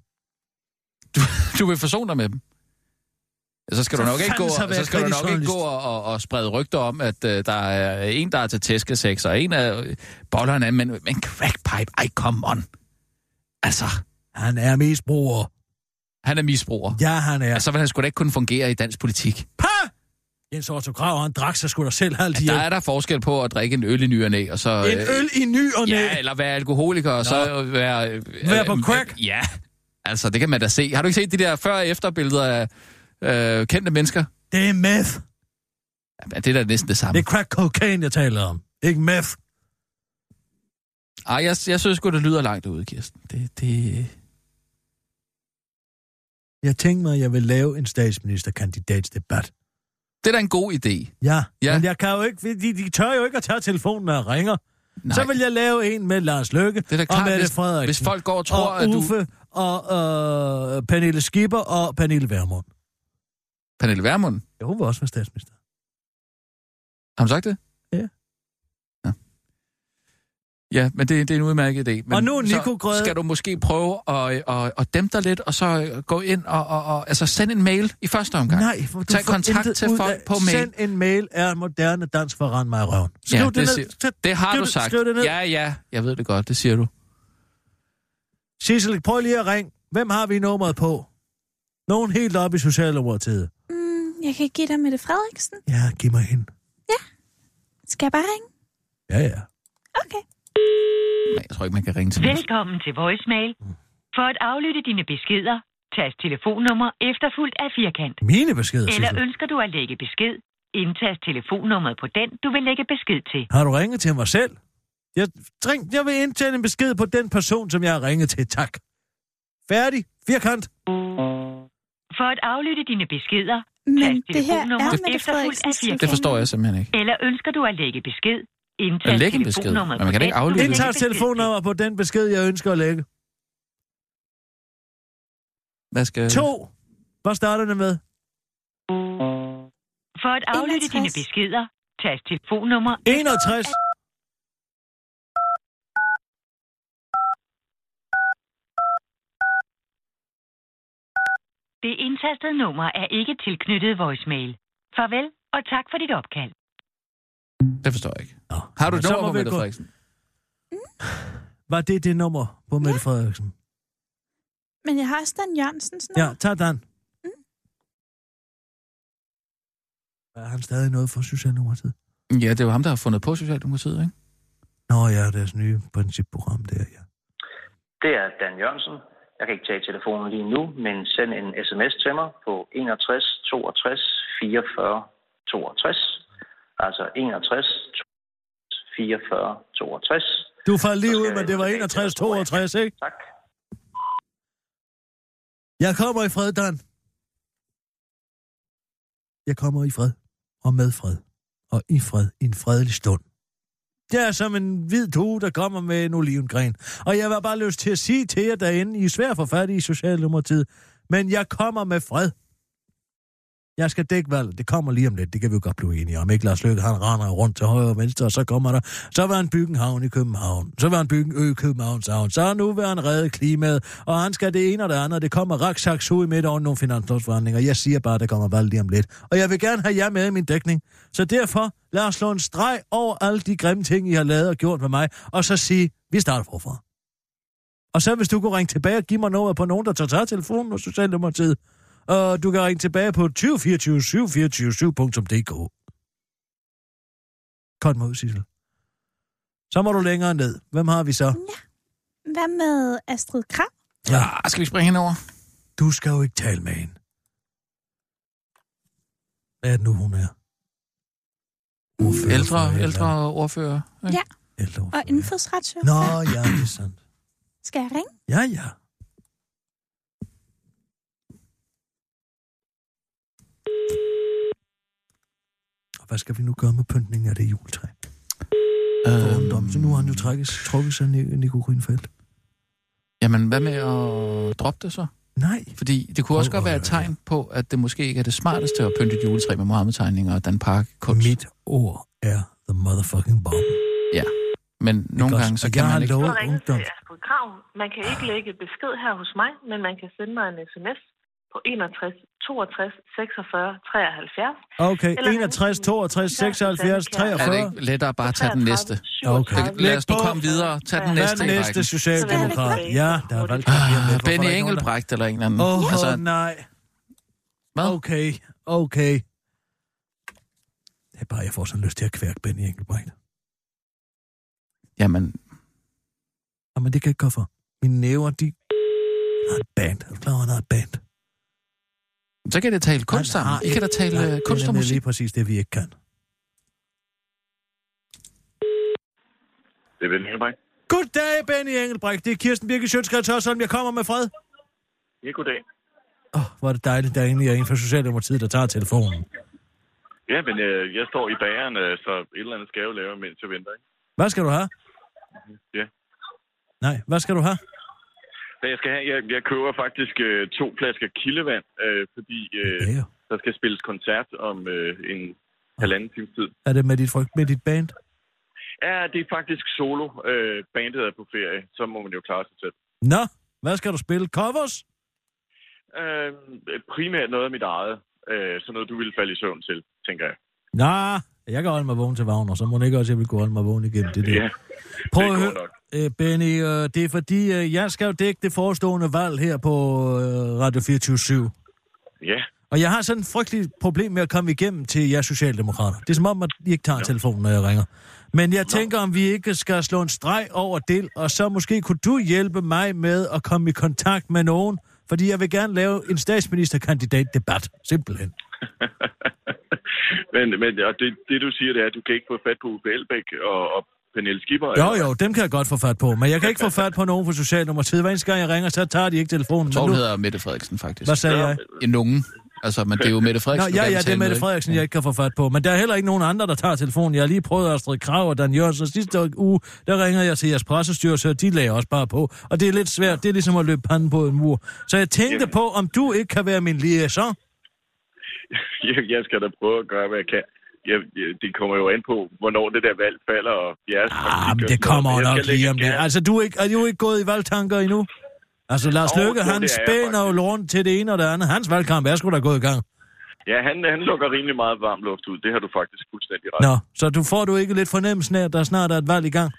Du vil forsone dig med dem. Så skal Så du nok ikke gå, fanden så skal du nok ikke gå og, og, og sprede rygter om, at uh, der er en, der er til tæskesex, og en af øh, bollerne, men, men crackpipe, ej, come on. Altså, Han er misbruger. han er misbruger. Ja, han er. Ja. Så vil han sgu da ikke kunne fungere i dansk politik. Pa! Jens Otto Krav, han drak sig sgu da selv halvt Der ihjel. er der forskel på at drikke en øl i ny og næ, og så... En øh, øl i ny og næ. Ja, eller være alkoholiker, og så være... øh, Være på øh, crack? Ja, altså det kan man da se. Har du ikke set de der før- og efterbilleder af øh, kendte mennesker? Det er meth. Ja, det er da næsten det samme. Det er crack cocaine, jeg taler om. Ikke meth. Ej, jeg, jeg synes sgu, det lyder langt ude, Kirsten. Det, det... Jeg tænkte mig, at jeg vil lave en statsministerkandidatsdebat. Det er da en god idé. Ja, Ja. men jeg kan jo ikke, de, de tør jo ikke at tage telefonen, når jeg ringer. Nej. Så vil jeg lave en med Lars Løkke det er da og klart, Mette hvis, Frederiksen. hvis folk går og tror, og at du... Uffe og øh, Pernille Skipper og Pernille Vermund. Pernille Vermund, Ja, hun var også med statsminister. har hun sagt det? Ja. Ja, ja men det, det er en udmærket idé. Men Og nu så Nico Grøde- skal du måske prøve at, at, at dæmpe dig lidt, og så gå ind og, og, og altså send en mail i første omgang. Nej, for du Tag får kontakt intet til ud folk af- på mail. Send en mail er moderne dans for rand mig i røven. Skriv Ja, det, det ned. siger- Tag- Det har skriv du sagt. Skriv det ned. Ja, ja, jeg ved det godt, det siger du. Sissel, prøv lige at ringe. Hvem har vi nummeret på? Nogen helt op i Socialdemokratiet. Mm, jeg kan give dig Mette Frederiksen. Ja, giv mig hende. Skal jeg bare ringe? Ja, ja. Okay. Nej, jeg tror ikke, man kan ringe til. Velkommen til voicemail. For at aflytte dine beskeder, tast telefonnummer efterfulgt af firkant. Mine beskeder, Eller Sissel. ønsker du at lægge besked, indtast telefonnummeret på den, du vil lægge besked til. Har du ringet til mig selv? Jeg, træng, jeg vil indtale en besked på den person, som jeg har ringet til. Tak. Færdig. Firkant. For at aflytte dine beskeder, Men tast det her er telefonnummer Mette efterfulgt af Frederiksens firkant. Det forstår jeg simpelthen ikke. Eller ønsker du at lægge besked, indtast At lægge en besked? Men man kan ikke aflytte til. telefonnummer på den besked, jeg ønsker at lægge. Hvad skal... To. Hvad starter det med? For at aflytte 61. dine beskeder, tast telefonnummer 61. Det indtastede nummer er ikke tilknyttet voicemail. Farvel, og tak for dit opkald. Det forstår jeg ikke. Nå. Har du et nummer på Mette gå- Frederiksen? Var det det nummer på Mette Frederiksen? Men jeg har også Dan Jørgensens Ja, nummer. tag den. Er han stadig noget for Socialdemokratiet? Ja, det er jo ham, der har fundet på Socialdemokratiet, ikke? Nå ja, deres nye principprogram der, ja. Det er Dan Jørgensen. Jeg kan ikke tage telefonen lige nu, men send en sms til mig på 61 62 44 62. Altså 61 44 62. Du faldt lige ud, men det var tilbage til 61, at tro, jeg 62, ikke? Tak. Jeg kommer i fred, Dan. Jeg kommer i fred. Og med fred. Og i fred. I en fredelig stund. Jeg er som en hvid due, der kommer med en olivengren. Og jeg var bare lyst til at sige til jer derinde, I er svært for i Socialdemokratiet, men jeg kommer med fred. Jeg skal dække valget. Det kommer lige om lidt. Det kan vi jo godt blive enige om. Ikke Lars Løkke, han render rundt til højre og venstre, og så kommer der... Så vil han bygge en havn i København. Så vil han bygge en ø i Københavns havn. Så nu vil han redde klimaet. Og han skal det ene og det andet. Det kommer raksaks i midt over nogle finanslovsforhandlinger. Jeg siger bare, at der kommer valg lige om lidt. Og jeg vil gerne have jer med i min dækning. Så derfor, lad os slå en streg over alle de grimme ting, I har lavet og gjort med mig. Og så sige, vi starter forfra. Og så hvis du kunne ringe tilbage og give mig noget på nogen, der tager telefonen hos Socialdemokratiet. Og du kan ringe tilbage på 2024 724.dk. Kort mod, Sissel. Så må du længere ned. Hvem har vi så? Hvad med Astrid Kram? Ja. Ah, skal vi springe henover? Du skal jo ikke tale med hende. Hvad er det nu, hun er? Ordfører Ældre, ældre ordfører. Ikke? Ja. Og indfødsretsordfører. Nå, ja, det er sandt. Skal jeg ringe? Ja, ja. Og hvad skal vi nu gøre med pyntningen af det juletræ? Øhm... Så nu har han jo trækket, trukket sig Ni- Nico Grønfeldt. Jamen, hvad med at droppe det så? Nej. Fordi det kunne også godt være et tegn på, at det måske ikke er det smarteste at pynte et juletræ med Mohammed-tegninger og Dan Park kunst. Mit ord er the motherfucking bomb. Ja, men nogle også? gange så kan jeg man ikke... lovet Du har ringet ungdom. Man kan ikke lægge besked her hos mig, men man kan sende mig en sms på 61 62 46 73. Okay, Eller 61, 62, 76, Er det 43. ikke lettere at bare tage den næste? Okay. Lad os nu komme videre. Tag den Hvad er næste den næste socialdemokrat? Ja, der er valgt ah, Benny Engelbrecht eller en eller anden. Åh, oh, altså, nej. Hvad? Okay, okay. Det er bare, jeg får sådan lyst til at kværke Benny Engelbrecht. jamen, Jamen, det kan jeg ikke gå for. Mine næver, de... Han har et band. Er du klar over, han har et band? Så kan det tale kunst sammen. I kan da tale Nej, øh, det er kunst og musik. lige præcis det, vi ikke kan. Det er Benny Engelbrecht. Goddag, Benny Engelbrecht. Det er Kirsten Birke Sjøtskrets Hørsholm. Jeg kommer med fred. Ja, goddag. Åh, oh, hvor er det dejligt, der egentlig er en fra Socialdemokratiet, der tager telefonen. Ja, men øh, jeg står i bageren, øh, så et eller andet skal jeg jo lave, mens jeg venter, ikke? Hvad skal du have? Ja. Nej, hvad skal du have? Jeg skal have? Jeg, jeg køber faktisk øh, to flasker kildevand, øh, fordi øh, Ja. der skal spilles koncert om øh, en halvanden times tid. Er det med dit, frygt, med dit band? Ja, det er faktisk solo. Øh, bandet er på ferie, så må man jo klare sig selv. Nå, hvad skal du spille? Covers? Øh, primært noget af mit eget. Øh, sådan noget, du ville falde i søvn til, tænker jeg. Nå, jeg kan holde mig vågen til Wagner, så må ikke også, jeg vil kunne holde mig vågen igennem det der. Ja, Prøv det at høre, øh, Benny, øh, det er fordi, øh, jeg skal jo dække det forestående valg her på øh, Radio 24 Ja, Og jeg har sådan et frygteligt problem med at komme igennem til jer socialdemokrater. Det er som om, at I ikke tager ja. telefonen, når jeg ringer. Men jeg Nå. tænker, om vi ikke skal slå en streg over det, og så måske kunne du hjælpe mig med at komme i kontakt med nogen, fordi jeg vil gerne lave en statsministerkandidat-debat, simpelthen. men, men og det, det, du siger, det er, at du kan ikke få fat på Uffe Elbæk og, og Pernille Skipper. Jo, eller? jo, dem kan jeg godt få fat på, men jeg kan ikke få fat på nogen fra Socialdemokratiet. Hver eneste gang jeg ringer, så tager de ikke telefonen. Jeg tror, Men hun nu... hedder Mette Frederiksen, faktisk. Hvad sagde jeg? En nogen. Altså, men det er jo Mette Nå, Frederiksen, ja, gerne ja, vil det er Mette ikke? Frederiksen, jeg ikke kan få fat på. Men der er heller ikke nogen andre, der tager telefonen. Jeg har lige prøvet Astrid Krav og Dan Jørgensen. Sidste uge, der ringer jeg til jeres pressestyrelse, og de lagde også bare på. Og det er lidt svært. Det er ligesom at løbe panden på en mur. Så jeg tænkte Jamen. på, om du ikke kan være min liaison. jeg, skal da prøve at gøre, hvad jeg kan. Jeg, jeg, det kommer jo an på, hvornår det der valg falder, og jeres Ah, men det kommer nok lige om det. Altså, du er, ikke, er du ikke gået i valgtanker endnu? Altså, Lars Løkke, han er spænder jo rundt til det ene og det andet. Hans valgkamp er sgu da gået i gang. Ja, han, han lukker rimelig meget varm luft ud. Det har du faktisk fuldstændig ret. Nå, så du får du ikke lidt fornemmelsen af, at der snart er et valg i gang?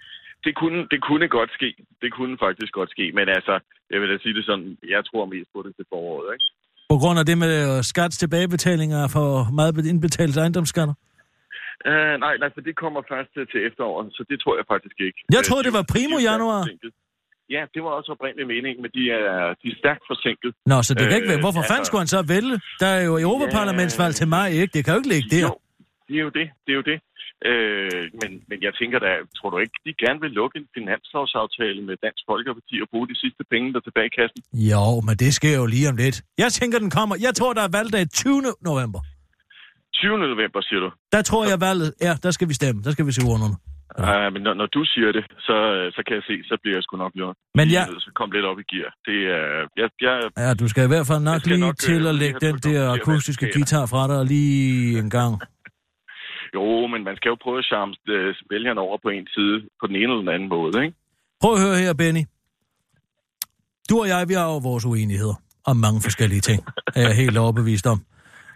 Det kunne, det kunne godt ske. Det kunne faktisk godt ske. Men altså, jeg vil da sige det sådan, jeg tror mest på det til foråret, ikke? På grund af det med øh, skats tilbagebetalinger for meget indbetalt ejendomsskatter? Uh, nej, nej, for det kommer først til, til efteråret, så det tror jeg faktisk ikke. Jeg Øh, troede, de- det var primo de januar. forsinket. Ja, det var også oprindeligt meningen, men de er, de er stærkt forsinket. Nå, så det kan ikke Øh, være. Hvorfor altså- fanden skulle han så vælge? Der er jo Europaparlamentsvalg til mig, ikke? Det kan jo ikke ligge der. Jo, det er jo det. Det er jo det. Øh, men, men jeg tænker da, tror du ikke, de gerne vil lukke en finanslovsaftale med Dansk Folkeparti og bruge de sidste penge, der er tilbage i kassen? Jo, men det sker jo lige om lidt. Jeg tænker, den kommer. Jeg tror, der er valgdag 20. november. 20. november, siger du? Der tror jeg, valget er. Der skal vi stemme. Der skal vi se urnerne. Ja. Uh, men når, når du siger det, så, så kan jeg se, så bliver jeg sgu nok lidt, Men jeg- så kom lidt op i gear. Det er... Jeg, jeg, Ja, du skal i hvert fald nok lige nok, øh, til at lægge den der akustiske guitar fra dig lige en gang. Jo, men man skal jo prøve at charme øh, vælgerne over på en side på den ene eller den anden måde, ikke? Prøv at høre her, Benny. Du og jeg, vi har jo vores uenigheder om mange forskellige ting. er jeg helt overbevist om.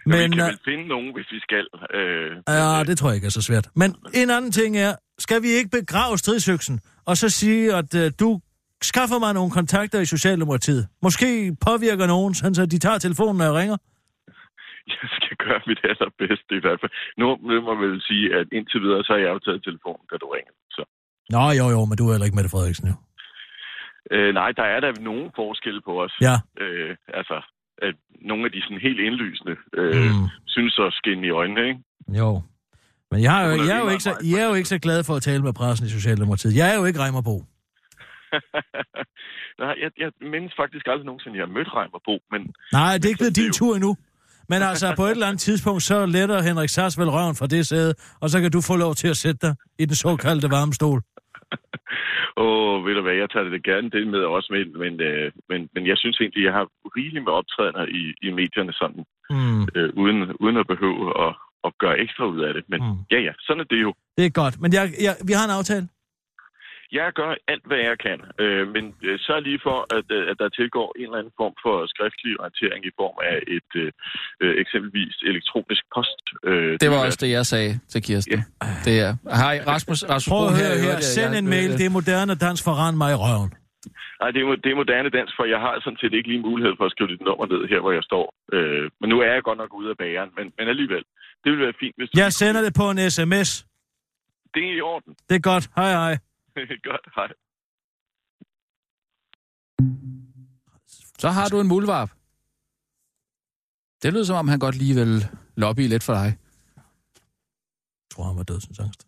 Men, Men, vi kan øh, vel finde nogen, hvis vi skal. Øh, Ja, det tror jeg ikke er så svært. Men en anden ting er, skal vi ikke begrave stridsøksen, og så sige, at uh, du skaffer mig nogle kontakter i Socialdemokratiet? Måske påvirker nogen, så de tager telefonen, når jeg ringer? Jeg skal gøre mit allerbedste i hvert fald. Nu vil man vel sige, at indtil videre, så har jeg jo taget telefonen, da du ringede. Så. Nå, jo, jo, men du er heller ikke Mette Frederiksen, jo. Øh, nej, der er der nogen forskel på os. Ja. Øh, altså, at nogle af de sådan helt indlysende øh, Mm. synes at skinne i øjnene, ikke? Jo. Men jeg, er jo, jeg, er jo ikke så, jeg er jo ikke så glad for at tale med pressen i Socialdemokratiet. Jeg er jo ikke Reimer Bo. Nej, jeg, jeg mindes faktisk aldrig nogensinde, at jeg har mødt Reimer Bo, men Nej, det er ikke blevet din tur endnu. Men altså, på et eller andet tidspunkt, så letter Henrik Sass vel røven fra det sæde, og så kan du få lov til at sætte dig i den såkaldte varmestol. Åh, ved du hvad, jeg tager det gerne det med også med, men, øh, men, men jeg synes egentlig, jeg har rigeligt med optrædener i, i medierne sådan, Mm. øh, uden, uden at behøve at, at gøre ekstra ud af det. Men mm. ja, ja, sådan er det jo. Det er godt, men jeg, jeg, vi har en aftale. Jeg gør alt, hvad jeg kan, øh, men øh, sørg lige for, at, øh, at der tilgår en eller anden form for skriftlig orientering i form af et øh, øh, eksempelvis elektronisk post. Øh, Det var også det, jeg sagde til Kirsten. Ja. Det er... Hej, Rasmus, Rasmus Prøv at her. høre her, øvrigt. send en mail, det er moderne dans for rand mig i røven. Nej, det er, det er moderne dansk, for jeg har sådan set ikke lige mulighed for at skrive dit nummer ned her, hvor jeg står. Øh, men nu er jeg godt nok ude af bageren, men, men alligevel. Det ville være fint, hvis du... Jeg sender det på en sms. Det er i orden. Det er godt. Hej hej. godt, hej. Så har du en muldvarp. Det lyder som om, han godt lige vil lobby lidt for dig. Jeg tror, han var dødsensangst.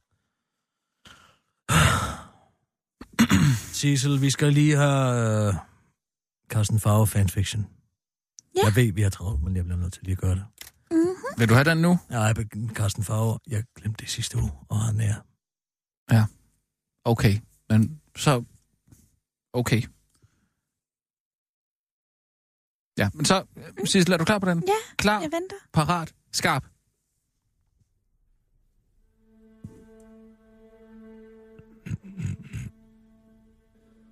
Sissel, vi skal lige have uh, Carsten Farver fanfiction. Ja. Jeg ved, vi har travlt, men jeg bliver nødt til lige at gøre det. Mm-hmm. Vil du have den nu? Ja, jeg Carsten Farver, jeg glemte det sidste uge, og han er... Ja. Okay, men så... Okay. Ja, men så... Sissel, er du klar på den? Ja, Klar, jeg venter. parat, skarp.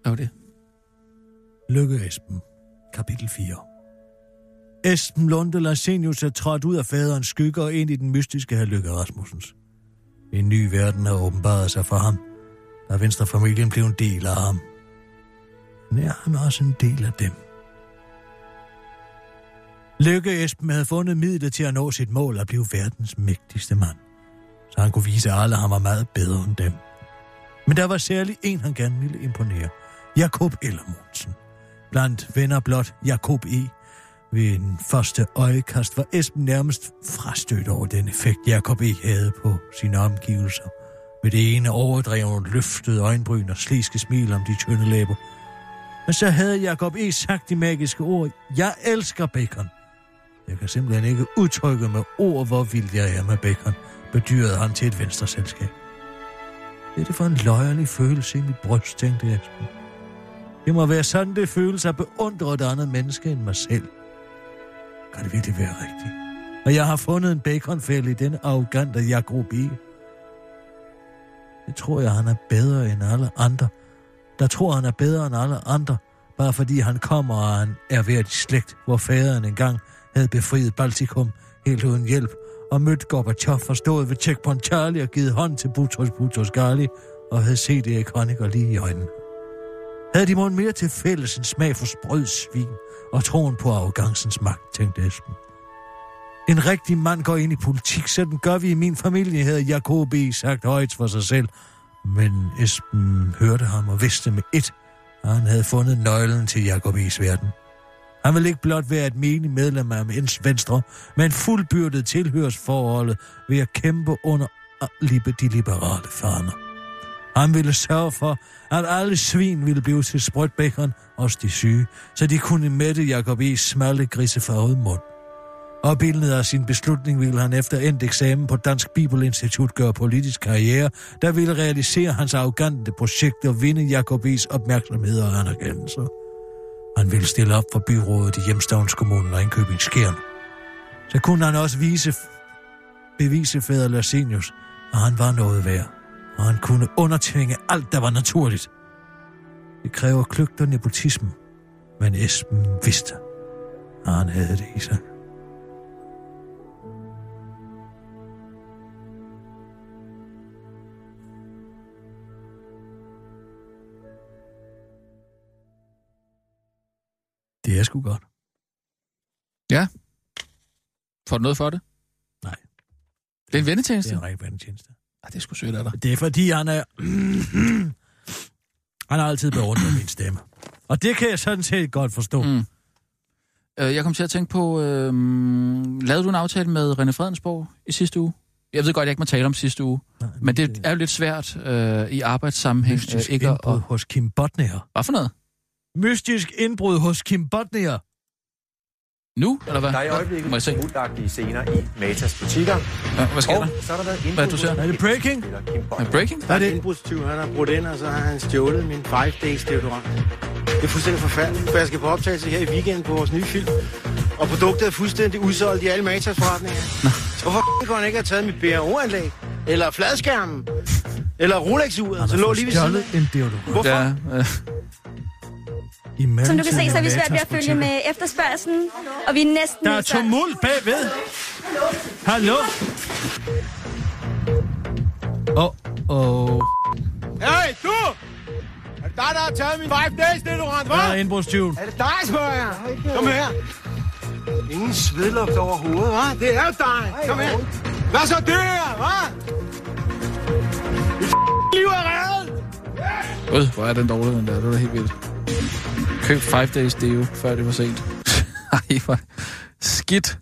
Hvad var det? Lykke Esben, kapitel 4. Esben Lunde Larsenius er trådt ud af faderens skygge og ind i den mystiske her Lykke Rasmussens. En ny verden har åbenbaret sig for ham, da Venstrefamilien blev en del af ham. Men er han også en del af dem? Lykke Esben havde fundet midler til at nå sit mål at blive verdens mægtigste mand. Så han kunne vise alle, at han var meget bedre end dem. Men der var særlig en, han gerne ville imponere. Jakob Ellermundsen. Blandt venner blot Jakob E. Ved en første øjekast var Esben nærmest frastødt over den effekt, Jakob E. havde på sine omgivelser. Med det ene overdrevne løftede øjenbryn og sliske smil om de tynde læber. Men så havde Jakob E. sagt de magiske ord, jeg elsker bacon. Jeg kan simpelthen ikke udtrykke med ord, hvor vild jeg er med bacon, bedyrede han til et venstre selskab. Det er det for en løjerlig følelse i mit bryst, tænkte Esben. Det må være sådan, det føles at beundre et andet menneske end mig selv. Kan det virkelig være rigtigt? Og jeg har fundet en baconfælde i den arrogante Jacobi. E. Det tror jeg, han er bedre end alle andre. Der tror han er bedre end alle andre, bare fordi han kommer og han er ved et slægt, hvor faderen engang havde befriet Baltikum helt uden hjælp, og mødt Gorbachev og stået ved Checkpoint Charlie og givet hånd til Butros Butros Ghali, og havde set Erik Honecker lige i øjnene. Havde de måske mere til fælles en smag for sprød svin og troen på arrogancens magt, tænkte Esben. En rigtig mand går ind i politik, sådan gør vi i min familie, havde Jacob E. sagt højt for sig selv. Men Esben hørte ham og vidste med et, at han havde fundet nøglen til Jacob E.'s verden. Han ville ikke blot være et menig medlem af Mens venstre, men fuldbyrdet tilhørsforholdet ved at kæmpe under de liberale faner. Han ville sørge for, at alle svin ville blive til sprødt også de syge, så de kunne mætte Jacob E. smalle grisefarvede mund. Opbildet af sin beslutning ville han efter endt eksamen på Dansk Bibelinstitut gøre politisk karriere, der ville realisere hans arrogante projekt og vinde Jacobis opmærksomhed og anerkendelse. Han ville stille op for byrådet i Hjemstavnskommunen og Indkøbing Skjern. Så kunne han også vise, bevise Fader Larsenius, at han var noget værd og han kunne undertvinge alt, der var naturligt. Det kræver kløgt og nepotisme, men Esben vidste, at han havde det i sig. Er sgu godt. Ja. Får du noget for det? Nej. Det er en vendetjeneste? Det er en rigtig vendetjeneste. Ej, det er sgu sødt af dig. Det er fordi, han er... han har altid beundret min stemme. Og det kan jeg sådan set godt forstå. Mm. Øh, jeg kom til at tænke på... Øh, lavede du en aftale med René Fredensborg i sidste uge? Jeg ved godt, jeg ikke må tale om sidste uge, Nej, men det er jo lidt svært øh, i arbejdssammenhæng. Øh, ikke at... hos Kim Botner. Hvad for noget? Mystisk indbrud hos Kim Botner. Nu, eller hvad? Der er i øjeblikket Må jeg se? tumultagtige scener i Matas butikker. Ja, hvad sker og der? så har der været Hvad indbrud du ser? Er det breaking? Er Botner. breaking? Der er det indbrudstyv, han har brudt ind, og så har han stjålet min 5 days deodorant. Det er fuldstændig forfærdeligt, for jeg skal på optagelse her i weekenden på vores nye film. Og produktet er fuldstændig udsolgt i alle Matas forretninger. Hvorfor f***ing kunne han ikke have taget mit BRO-anlæg? Eller fladskærmen? Eller Rolex-uret, så lå lige ved siden af? En deodorant. Hvorfor? Ja, øh, I Som du kan se, så er vi svært ved at følge med efterspørgselen, og vi er næsten... Der er tumult bagved. Hallo? Åh, oh, oh. Hey, du! Er det dig, der har taget min 5 days deodorant, Der er hva'? indbrudstyven. Er det dig, spørger jeg? Kom her. Ingen svedlugt over hovedet, hva'? Det er jo dig. Kom her. Hvad så det her, hva'? Mit liv er reddet! øh, hvor er den dårlig, den der. Det var da helt vildt. Køb 5 days deo, før det var sent. Ej, hvor skidt.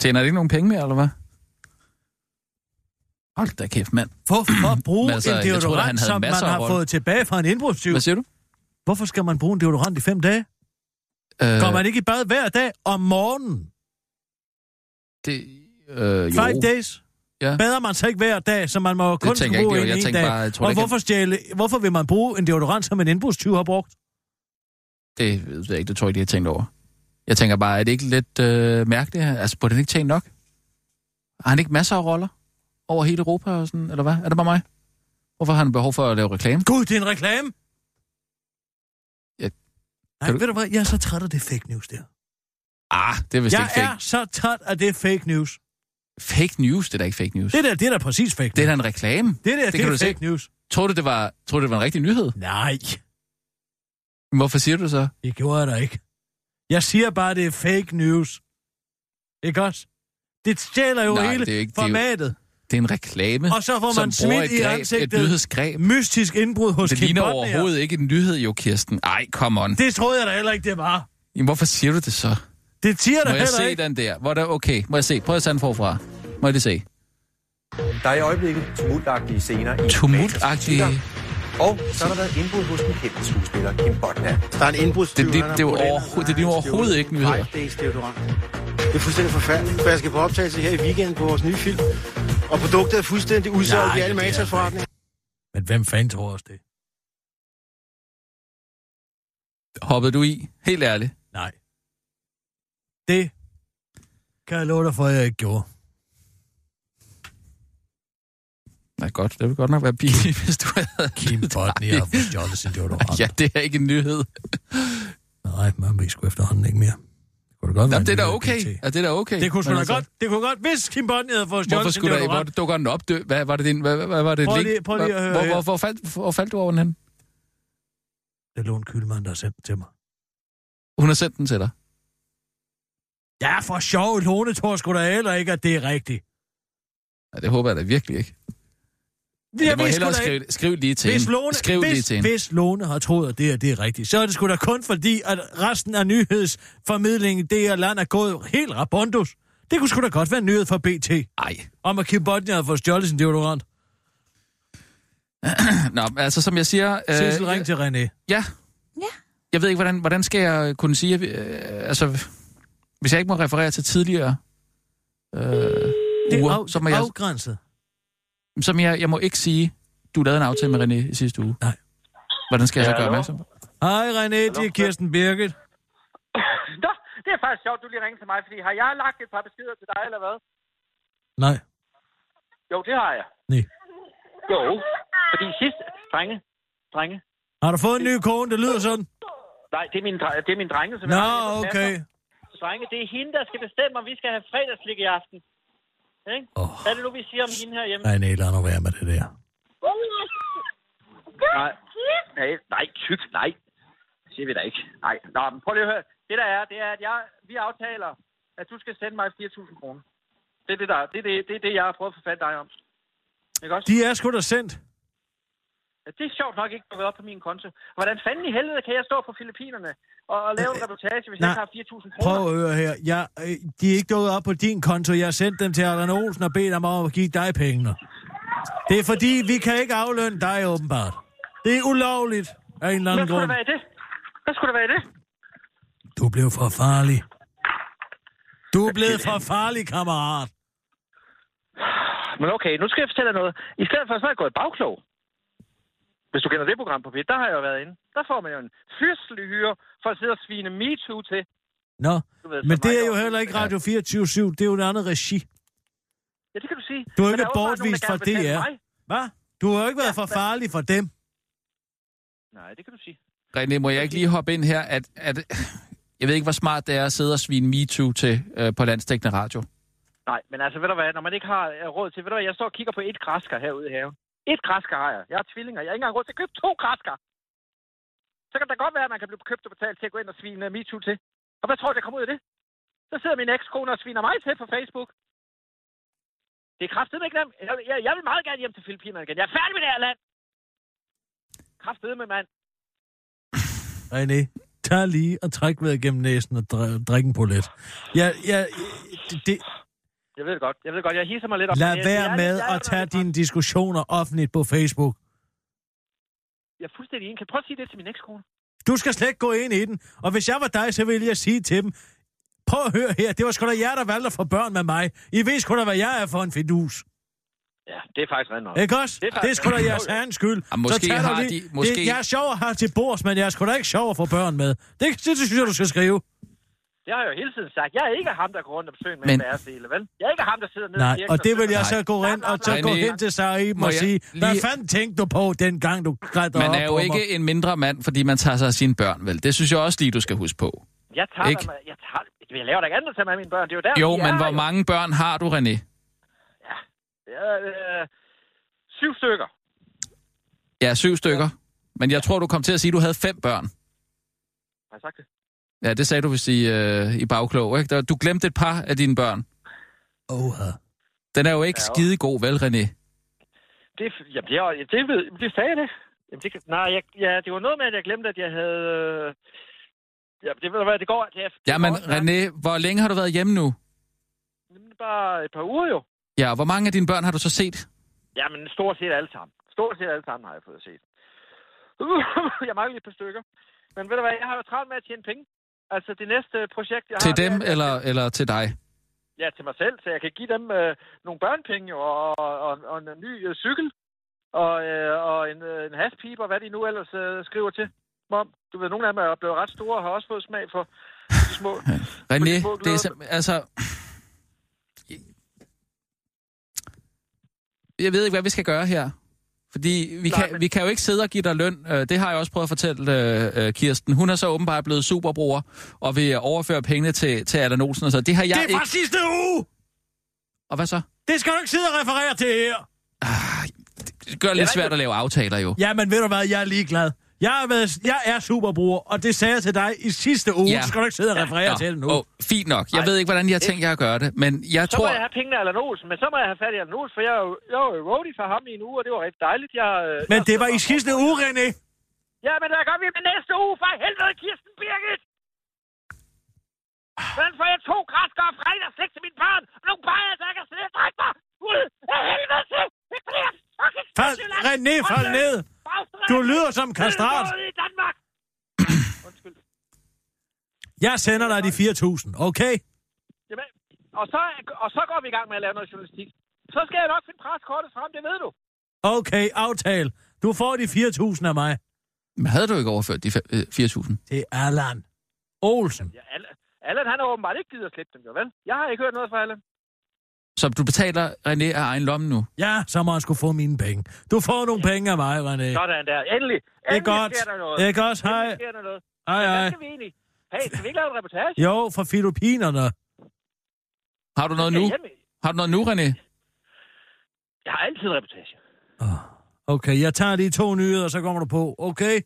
Tjener det ikke nogen penge mere, eller hvad? Hold da kæft, mand. Hvorfor bruge altså, en jeg troede, deodorant, han som man har fået tilbage fra en indbrudstyv? Hvad siger du? Hvorfor skal man bruge en deodorant i fem dage? Øh, Går man ikke i bad hver dag om morgenen? det, øh, jo. Five days? Ja. Bader man sig ikke hver dag, så man må kun jeg bruge ikke, en, jeg en dag? bare, jeg tror og hvorfor, stjæle, hvorfor vil man bruge en deodorant, som en indbrudstyv har brugt? Det ved jeg ikke, det tror jeg ikke, de har tænkt over. Jeg tænker bare, er det ikke lidt øh, mærkeligt? Altså, burde den ikke tjene nok? Har han ikke masser af roller over hele Europa og sådan, eller hvad? Er det bare mig? Hvorfor har han behov for at lave reklame? Gud, det er en reklame! Ja. Nej, Kan du- ved du hvad? Jeg er så træt af det fake news der. Ah, det er vist Jeg ikke fake. er så træt af det fake news. Fake news, det er da ikke fake news. Det der, det er da præcis fake news. Det er da en reklame. Det der, det, det er du se. fake news. Tror du, det var, tror du, det var en rigtig nyhed? Nej, Hvorfor siger du så? det gjorde jeg da ikke. Jeg siger bare, det er fake news. Ikke også? Det stjæler jo Nej, hele det er ikke- det er jo- formatet. Det er en reklame, Og så får man smidt i greb, ansigtet. Et nyhedsgreb. Mystisk indbrud hos Det Kim ligner Bodnia. overhovedet ikke en nyhed, jo, Kirsten. Ej, come on. Det troede jeg da heller ikke, det var. Jamen, hvorfor siger du det så? Det siger der Må jeg se ikke. den der? Hvor er der, okay, må jeg se? Prøv at tage den forfra. Må jeg lige se? Der er i øjeblikket tumultagtige scener i Tumultagtige? Og så har der været indbrud hos den kendte skuespiller Kim Botner. Der er en indbrudstyv, Det- det- har det er jo brudt ind, og overhovedet- så det er overhovedet ikke nyheder. 5 days deodorant. Det er fuldstændig forfærdeligt, for jeg skal på optagelse her i weekenden på vores nye film. Og produktet er fuldstændig udsolgt Nej, i alle det er Matas det forretninger. Men hvem fanden tror os det? Hoppede du i? Helt ærligt. Nej. Det kan jeg love dig for, at jeg ikke gjorde. Nej, godt. Det ville godt nok være billigt, hvis du havde... Kim Bodnia har fået stjålet sin deodorant. Ja, det er ikke en nyhed. Nej, man vil sgu efterhånden ikke mere. Det kunne godt Jamen, det er da okay. Ja, det er da okay. Det kunne sgu da altså, godt, det kunne godt, hvis Kim Bodnia havde fået Hvorfor stjålet sin skulle der... Hvor dukker den op? Dø- Hvad var det din... Hvad, hvad, var det? Prøv lige- prøv lige at høre hvor, hvor, hvor, faldt, hvor faldt du over den hen? Det lå en kylmand, der har sendt den til mig. Hun har sendt den til dig. Ja, for sjov, Lone tror sgu da heller ikke, at det er rigtigt. Ja, det håber jeg da virkelig ikke. Ja, det må hellere skrive, skriv lige til Hvis hende. Lone, Skriv lige hvis, til hende. hvis Lone har troet, at det her det er rigtigt, så er det sgu da kun fordi, at resten af nyhedsformidlingen, det her land er gået helt rabundus. Det kunne sgu da godt være en nyhed for BT. Ej. Om at Kim Bodnia har fået stjålet sin deodorant. Nå, altså som jeg siger... øh, Cecil, ring til René. Ja. Ja. Jeg ved ikke, hvordan, hvordan skal jeg kunne sige... Øh, altså, hvis jeg ikke må referere til tidligere øh, Det er uger, af, så må jeg, afgrænset. som jeg, jeg må ikke sige, du lavede en aftale med René i sidste uge. Nej. Hvordan skal jeg Ja, så gøre opmærksom på? Hej René, det er Kirsten Birgit. Nå, det er faktisk sjovt, du lige ringer til mig, fordi har jeg lagt et par beskeder til dig, eller hvad? Nej. Jo, det har jeg. Nej. Jo, fordi sidst... Drenge, drenge. Har du fået en ny kone, der lyder sådan? Nej, det er min, det er min drenge, som Nå, jeg har okay. Drenge, det er hende, der skal bestemme, om vi skal have fredagslik i aften. Ikke? Oh. Hvad er det nu, vi siger om hende herhjemme? René, lad nu være med det der. Nej, nej, nej, tyk, nej. Det siger vi da ikke. Nej, Nå, men prøv lige at høre. Det der er, det er, at jeg, vi aftaler, at du skal sende mig 4.000 kroner. Det er det, der, det, er det, det, er det, jeg har prøvet at få fat dig om. Ikke også? De er sgu da sendt. Det er sjovt nok ikke dukket op på min konto. Hvordan fanden i helvede kan jeg stå på Filippinerne og, og lave en reportage, hvis nej. jeg ikke har 4.000 kroner? Prøv at høre her. Jeg, øh, de er ikke dukket op på din konto. Jeg har sendt dem til Allan Olsen og bedt ham om at give dig pengene. Det er fordi, vi kan ikke aflønne dig åbenbart. Det er ulovligt af en eller Hvad anden skulle grund. der være i det? Hvad skulle der være i det? Du blev for farlig. Du er blevet for farlig, kammerat. Men okay, nu skal jeg fortælle dig noget. I stedet for, så er jeg gået bagklog. Hvis du kender det program på P1, der har jeg jo været inde. Der får man jo en fyrstelig hyre for at sidde og svine MeToo til. Nå, Du ved, men det er jo heller ikke Radio 24 Det er jo et andet regi. Ja, det kan du sige. Du er Men ikke bortvist fra DR. Hvad? Du har jo ikke været for farlig for dem. Nej, det kan du sige. René, må jeg ikke lige hoppe ind her, at, at jeg ved ikke, hvor smart det er at sidde og svine MeToo til øh, på landstækkende radio. Nej, men altså, ved du hvad, når man ikke har øh, råd til... Ved du hvad, jeg står og kigger på et græsker herude i haven. Et græskar har jeg. Jeg har tvillinger. Jeg har ikke engang råd til at købe to græskar. Så kan det godt være, at man kan blive købt og betalt til at gå ind og svine uh, MeToo til. Og hvad tror du, der kommer ud af det? Så sidder min ekskone og sviner mig til på Facebook. Det er kraftedeme ikke nemt. Jeg, jeg, jeg vil meget gerne hjem til Filippinerne igen. Jeg er færdig med det her land. Kraftedeme, mand. René, tag lige og træk vejret gennem næsen og drik, en polet. Jeg, jeg, det, jeg ved det godt. Jeg ved det godt. Jeg hisser mig lidt op. lad være jeg- med jeg- jeg- at tage dine diskussioner offentligt på Facebook. Jeg er fuldstændig enig. Kan du prøve at sige det til min ekskone? Du skal slet ikke gå ind i den. Og hvis jeg var dig, så ville jeg sige til dem, prøv at høre her, det var sgu da jer, der valgte at få børn med mig. I ved sgu da, hvad jeg er for en fidus. Ja, det er faktisk rent nok. Ikke også? Det er, det er sgu da jeres egen skyld. Ah, måske så har du lige, de- måske- Det, jeg er sjov at have til bords, men jeg er sgu da ikke sjov at få børn med. Det, det, det synes jeg, du skal skrive. Det har jeg jo hele tiden sagt. Jeg er ikke ham, der går rundt og besøger med Men- en bæresele, vel? Jeg er ikke ham, der sidder nede Nej, i og det vil jeg så gå ind og så gå hen til Saib Må og sige, hvad lige- fanden tænkte du på, dengang du grædte Man er jo ikke mig? en mindre mand, fordi man tager sig af sine børn, vel? Det synes jeg også lige, du skal huske på. Jeg tager, Ikke? mig, jeg tager, jeg laver da ikke andet tage med mine børn. Det er jo der, Jo, men er, hvor mange børn har du, René? Ja, øh, syv stykker. Ja, syv stykker. Men jeg tror, du kom til at sige, at du havde fem børn. Har jeg sagt det? Ja, det sagde du vist i, øh, i bagklog, ikke? Du glemte et par af dine børn. Oha. Den er jo ikke Ja, skide god, vel, René? Det, jamen, det, er- det, ved, det sagde jeg det. Jamen, det, kan- nej, jeg, ja, det var noget med, at jeg glemte, at jeg havde... Øh, ja, det ved du hvad, det går... Det, det Jamen, går, René, hvor længe har du været hjemme nu? Jamen, Bare et par uger jo. Ja, hvor mange af dine børn har du så set? Jamen, stort set alle sammen. Stort set alle sammen har jeg fået set. jeg mangler lige et par stykker. Men ved du hvad, jeg har jo travlt med at tjene penge. Altså, det næste projekt, jeg Til har... det dem er- eller, eller til dig? Ja, til mig selv, så jeg kan give dem øh, nogle børnepenge jo, og, og, og en ny øh, cykel, og, øh, og en, øh, en haspip, og hvad de nu ellers øh, skriver til mig om. Du ved, nogle af dem er blevet ret store og har også fået smag for de små... René, små det er sim- altså... Jeg ved ikke, hvad vi skal gøre her. Fordi vi, Nej, kan, men- vi kan jo ikke sidde og give dig løn. Øh, Det har jeg også prøvet at fortælle øh, øh, Kirsten. Hun er så åbenbart blevet superbruger og vil overføre pengene til, til Allan Olsen. Og så. Det har jeg Det er ikke... fra sidste uge! Og hvad så? Det skal du ikke sidde og referere til her. Det gør det lidt svært at lave aftaler jo. Ja, men ved du hvad, jeg er ligeglad. Jeg er, været, jeg er superbruger, og det sagde jeg til dig i sidste uge. Ja. Det skal du ikke sidde og referere Nå, til nu. åh, fint nok. Jeg ved ikke, hvordan jeg har tænkt jer at gøre det, men jeg Så tror... må jeg have pengene af Allan Olsen, men så må jeg have fat i Allan Olsen, for jeg er jo, jeg jo roadie for ham i en uge, og det var rigtig dejligt. Jeg, øh, Men jeg, det var i sidste uge, René. Ja, men hvad gør vi med næste uge? For helvede, Kirsten Birgit! Hvordan får jeg to græskere og fredag slik til mine børn? Og nogle bajer, der ikke kan slet drække mig ud af helvede til! Det er jeg fucking Fald. René, fald Og ned. Du lyder som kastrat. Ude i Danmark. Undskyld. Jeg sender dig de 4.000, okay? Jamen, og så, og så går vi i gang med at lave noget journalistik. Så skal jeg nok finde preskortet frem, det ved du. Okay, aftale. Du får de 4.000 af mig. Men havde du ikke overført de fe- øh, 4.000? Det er Allan Olsen. Ja, Allan, Allan, han har åbenbart ikke givet at slippe dem, jo vel? Jeg har ikke hørt noget fra Allan. Så du betaler René af egen lomme nu? Ja, så må han skulle få mine penge. Du får nogle penge af mig, René. Sådan der. Endelig. Det er Endelig godt. sker der noget. Det er godt. Hej. Endelig sker der noget. Hej, hej. Hvad skal vi egentlig? Hey, skal vi ikke lave en reportage? Jo, fra Filippinerne. Har du noget nu? Har du noget nu, René? Jeg har altid en reportage. Okay, jeg tager de to nyheder, så kommer du på. Okay?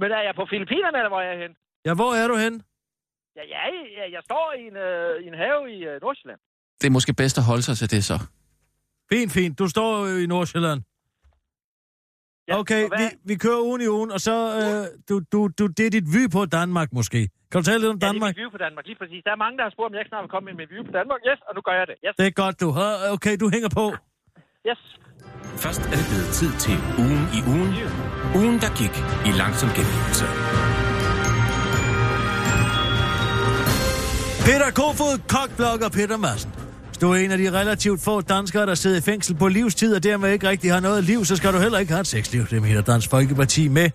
Men er jeg på Filippinerne, eller hvor er jeg hen? Ja, hvor er du hen? Ja, jeg, jeg, jeg står i en, øh, i en have i øh, Nordsjælland. Det er måske bedst at holde sig til det så. Fint, fint. Du står jo i Nordsjælland. Ja, Okay, vi, vi kører ugen i ugen, og så... Øh, du, du, du, det er dit vy på Danmark, måske. Kan du tale lidt om Ja, det er Danmark? mit view på Danmark, lige præcis. Der er mange, der har spurgt, om jeg ikke snart vil komme med mit view på Danmark. Yes, og nu gør jeg det. Yes. Det er godt, du. har. Okay, du hænger på. Yes. Først er det blevet tid til ugen i ugen. Ugen, der gik i langsom gengivelse. Peter Kofod, kokblogger Peter Madsen. Hvis du er en af de relativt få danskere, der sidder i fængsel på livstid, og dermed ikke rigtig har noget liv, så skal du heller ikke have et sexliv. Det mener Dansk Folkeparti med.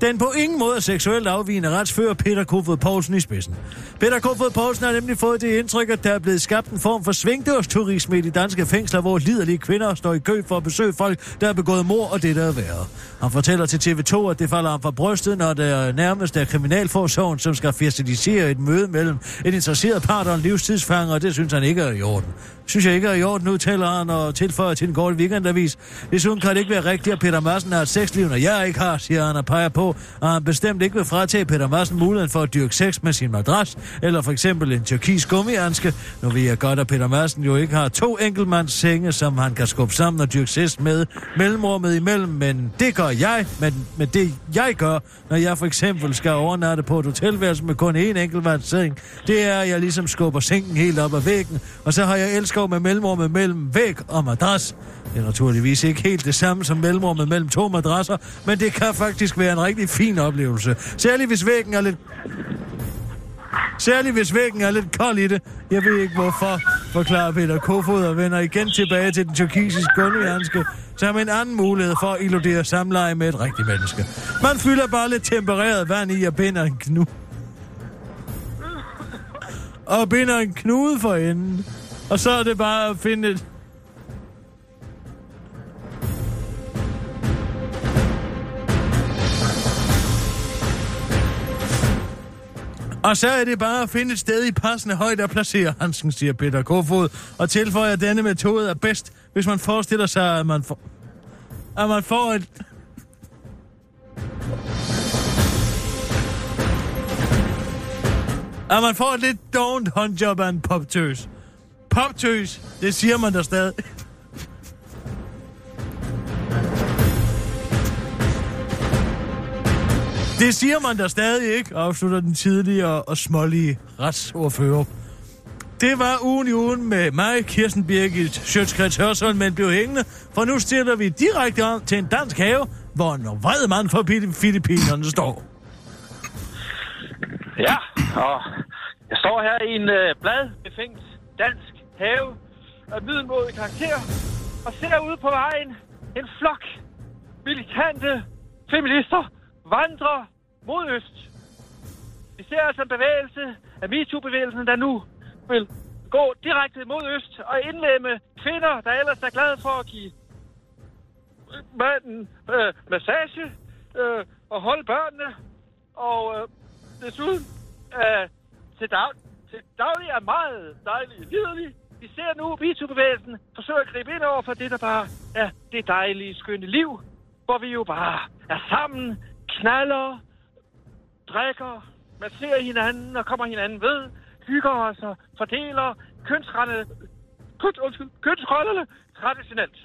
Den på ingen måde seksuelt afvigende retsfører Peter Kofod Poulsen i spidsen. Peter Kofod Poulsen har nemlig fået det indtryk, at der er blevet skabt en form for svingdørsturisme i de danske fængsler, hvor liderlige kvinder står i kø for at besøge folk, der er begået mor og det, der er værre. Han fortæller til TV2, at det falder ham fra brystet, når det nærmest er kriminalforsorgen, som skal facilitere et møde mellem en interesseret part og en livstidsfanger, og det synes han ikke er i orden. Synes jeg ikke er i orden, udtaler han og tilføjer til en kort weekendavis. Desuden kan det ikke være rigtigt, at Peter Madsen har et sexliv, når jeg ikke har, siger han og peger på, og han bestemt ikke vil fratage Peter Madsen muligheden for at dyrke sex med sin madras, eller for eksempel en tyrkisk gummianske. Nu ved jeg godt, at Peter Madsen jo ikke har to enkeltmands senge, som han kan skubbe sammen og dyrke sex med mellemrummet imellem, men det gør jeg, men, men det jeg gør, når jeg for eksempel skal overnatte på et hotelværelse med kun én enkeltmands seng, det er, at jeg ligesom skubber sengen helt op ad væggen, og så har jeg elskov med mellemrummet mellem væg og madras. Det er naturligvis ikke helt det samme som mellemrummet mellem to madrasser, men det kan faktisk være en rigtig fin oplevelse. Særligt hvis væggen er lidt... Særligt hvis væggen er lidt kold i det. Jeg ved ikke hvorfor, forklarer Peter Kofod og vender igen tilbage til den tyrkisiske gummianske, som en anden mulighed for at illudere samleje med et rigtigt menneske. Man fylder bare lidt tempereret vand i og binder en knude. Og binder en knude for enden. Og så er det bare at finde et... Og så er det bare at finde et sted i passende højde at placere Hansen, siger Peter Kofod, og tilføjer, at denne metode er bedst, hvis man forestiller sig, at man får, at man får et... At man får et lidt don't håndjob af en poptøs. Poptøs, det siger man der stadig. Det siger man der stadig ikke, afslutter den tidligere og smålige retsordfører. Det var ugen i ugen med mig, Kirsten Birgit Sjøtskrets Hørsholm, men blev hængende, for nu stiller vi direkte om til en dansk have, hvor en vred mand fra Filippinerne står. Ja, og jeg står her i en øh, bladbefængt dansk have af middelmåde karakter og ser ude på vejen en flok militante feminister vandrer mod øst. Vi ser altså en bevægelse af MeToo-bevægelsen, der nu vil gå direkte mod øst og indlemme kvinder, der ellers er glade for at give manden øh, massage øh, og holde børnene. Og øh, desuden øh, til, dag, til daglig er meget dejlig liderlig. Vi ser nu MeToo-bevægelsen forsøge at gribe ind over for det, der bare er det dejlige, skønne liv, hvor vi jo bare er sammen, knaller, drikker, masserer hinanden og kommer hinanden ved, hygger os og fordeler kønsrende, køns, undskyld, kønsrollerne traditionelt.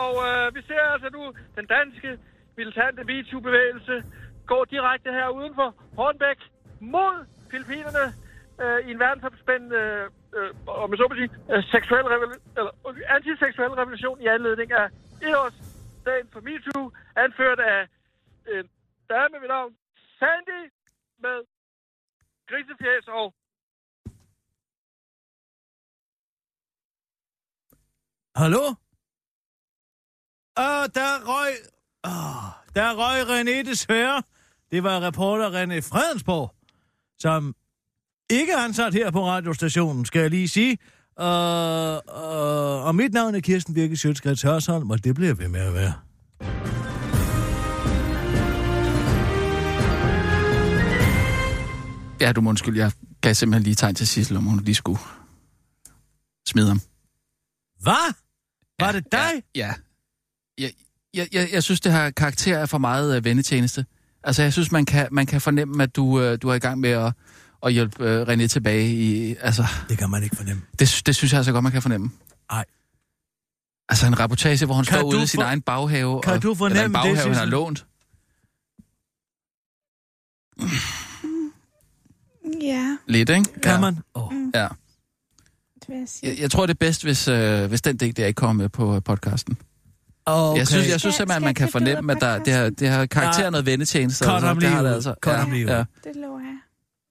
Og øh, vi ser altså nu den danske militante MeToo-bevægelse gå direkte her udenfor Hornbæk mod Filippinerne øh, i en verdensomspændende, øh, om jeg så må sige, øh, seksuel revolution, eller, antiseksuel revolution i anledning af etårsdagen for MeToo, anført af en dame ved navn Sandy med grisefjæs og Hallo? Åh, der røg... Åh, der røg René desværre. Det var reporter René Fredensborg, som ikke er ansat her på radiostationen, skal jeg lige sige. Uh, uh, og mit navn er Kirsten Birke Sjøtskrets Hørsholm, og det bliver ved med at være. Ja, du må undskylde, jeg gav simpelthen lige tegn til Sissel, om hun lige skulle smide ham. Hvad? Var det dig? Ja. Jeg, jeg, jeg, jeg synes, det har karakter af for meget uh, vennetjeneste. Altså, jeg synes, man kan, man kan fornemme, at du, uh, du er i gang med at, at hjælpe uh, René tilbage i... Altså, det kan man ikke fornemme. Det, det synes jeg altså godt, man kan fornemme. Nej. Altså en reportage, hvor han Kan står ude i sin for- egen baghave. Kan og, du eller fornemme en det, baghave, han har lånt. Ja, Lidt, ikke? Kan ja. man? Oh. Ja. det vil jeg sige. Jeg, jeg tror, det er bedst, hvis, øh, hvis den del der ikke kommer med på øh, podcasten. Okay. Jeg synes, jeg synes simpelthen, at man kan fornemme, at der, det, har, det har karakter Ja. noget vendetjeneste. Cut altså. ham det har lige det ud. altså. Cut ja, ham ja. Det lover jeg.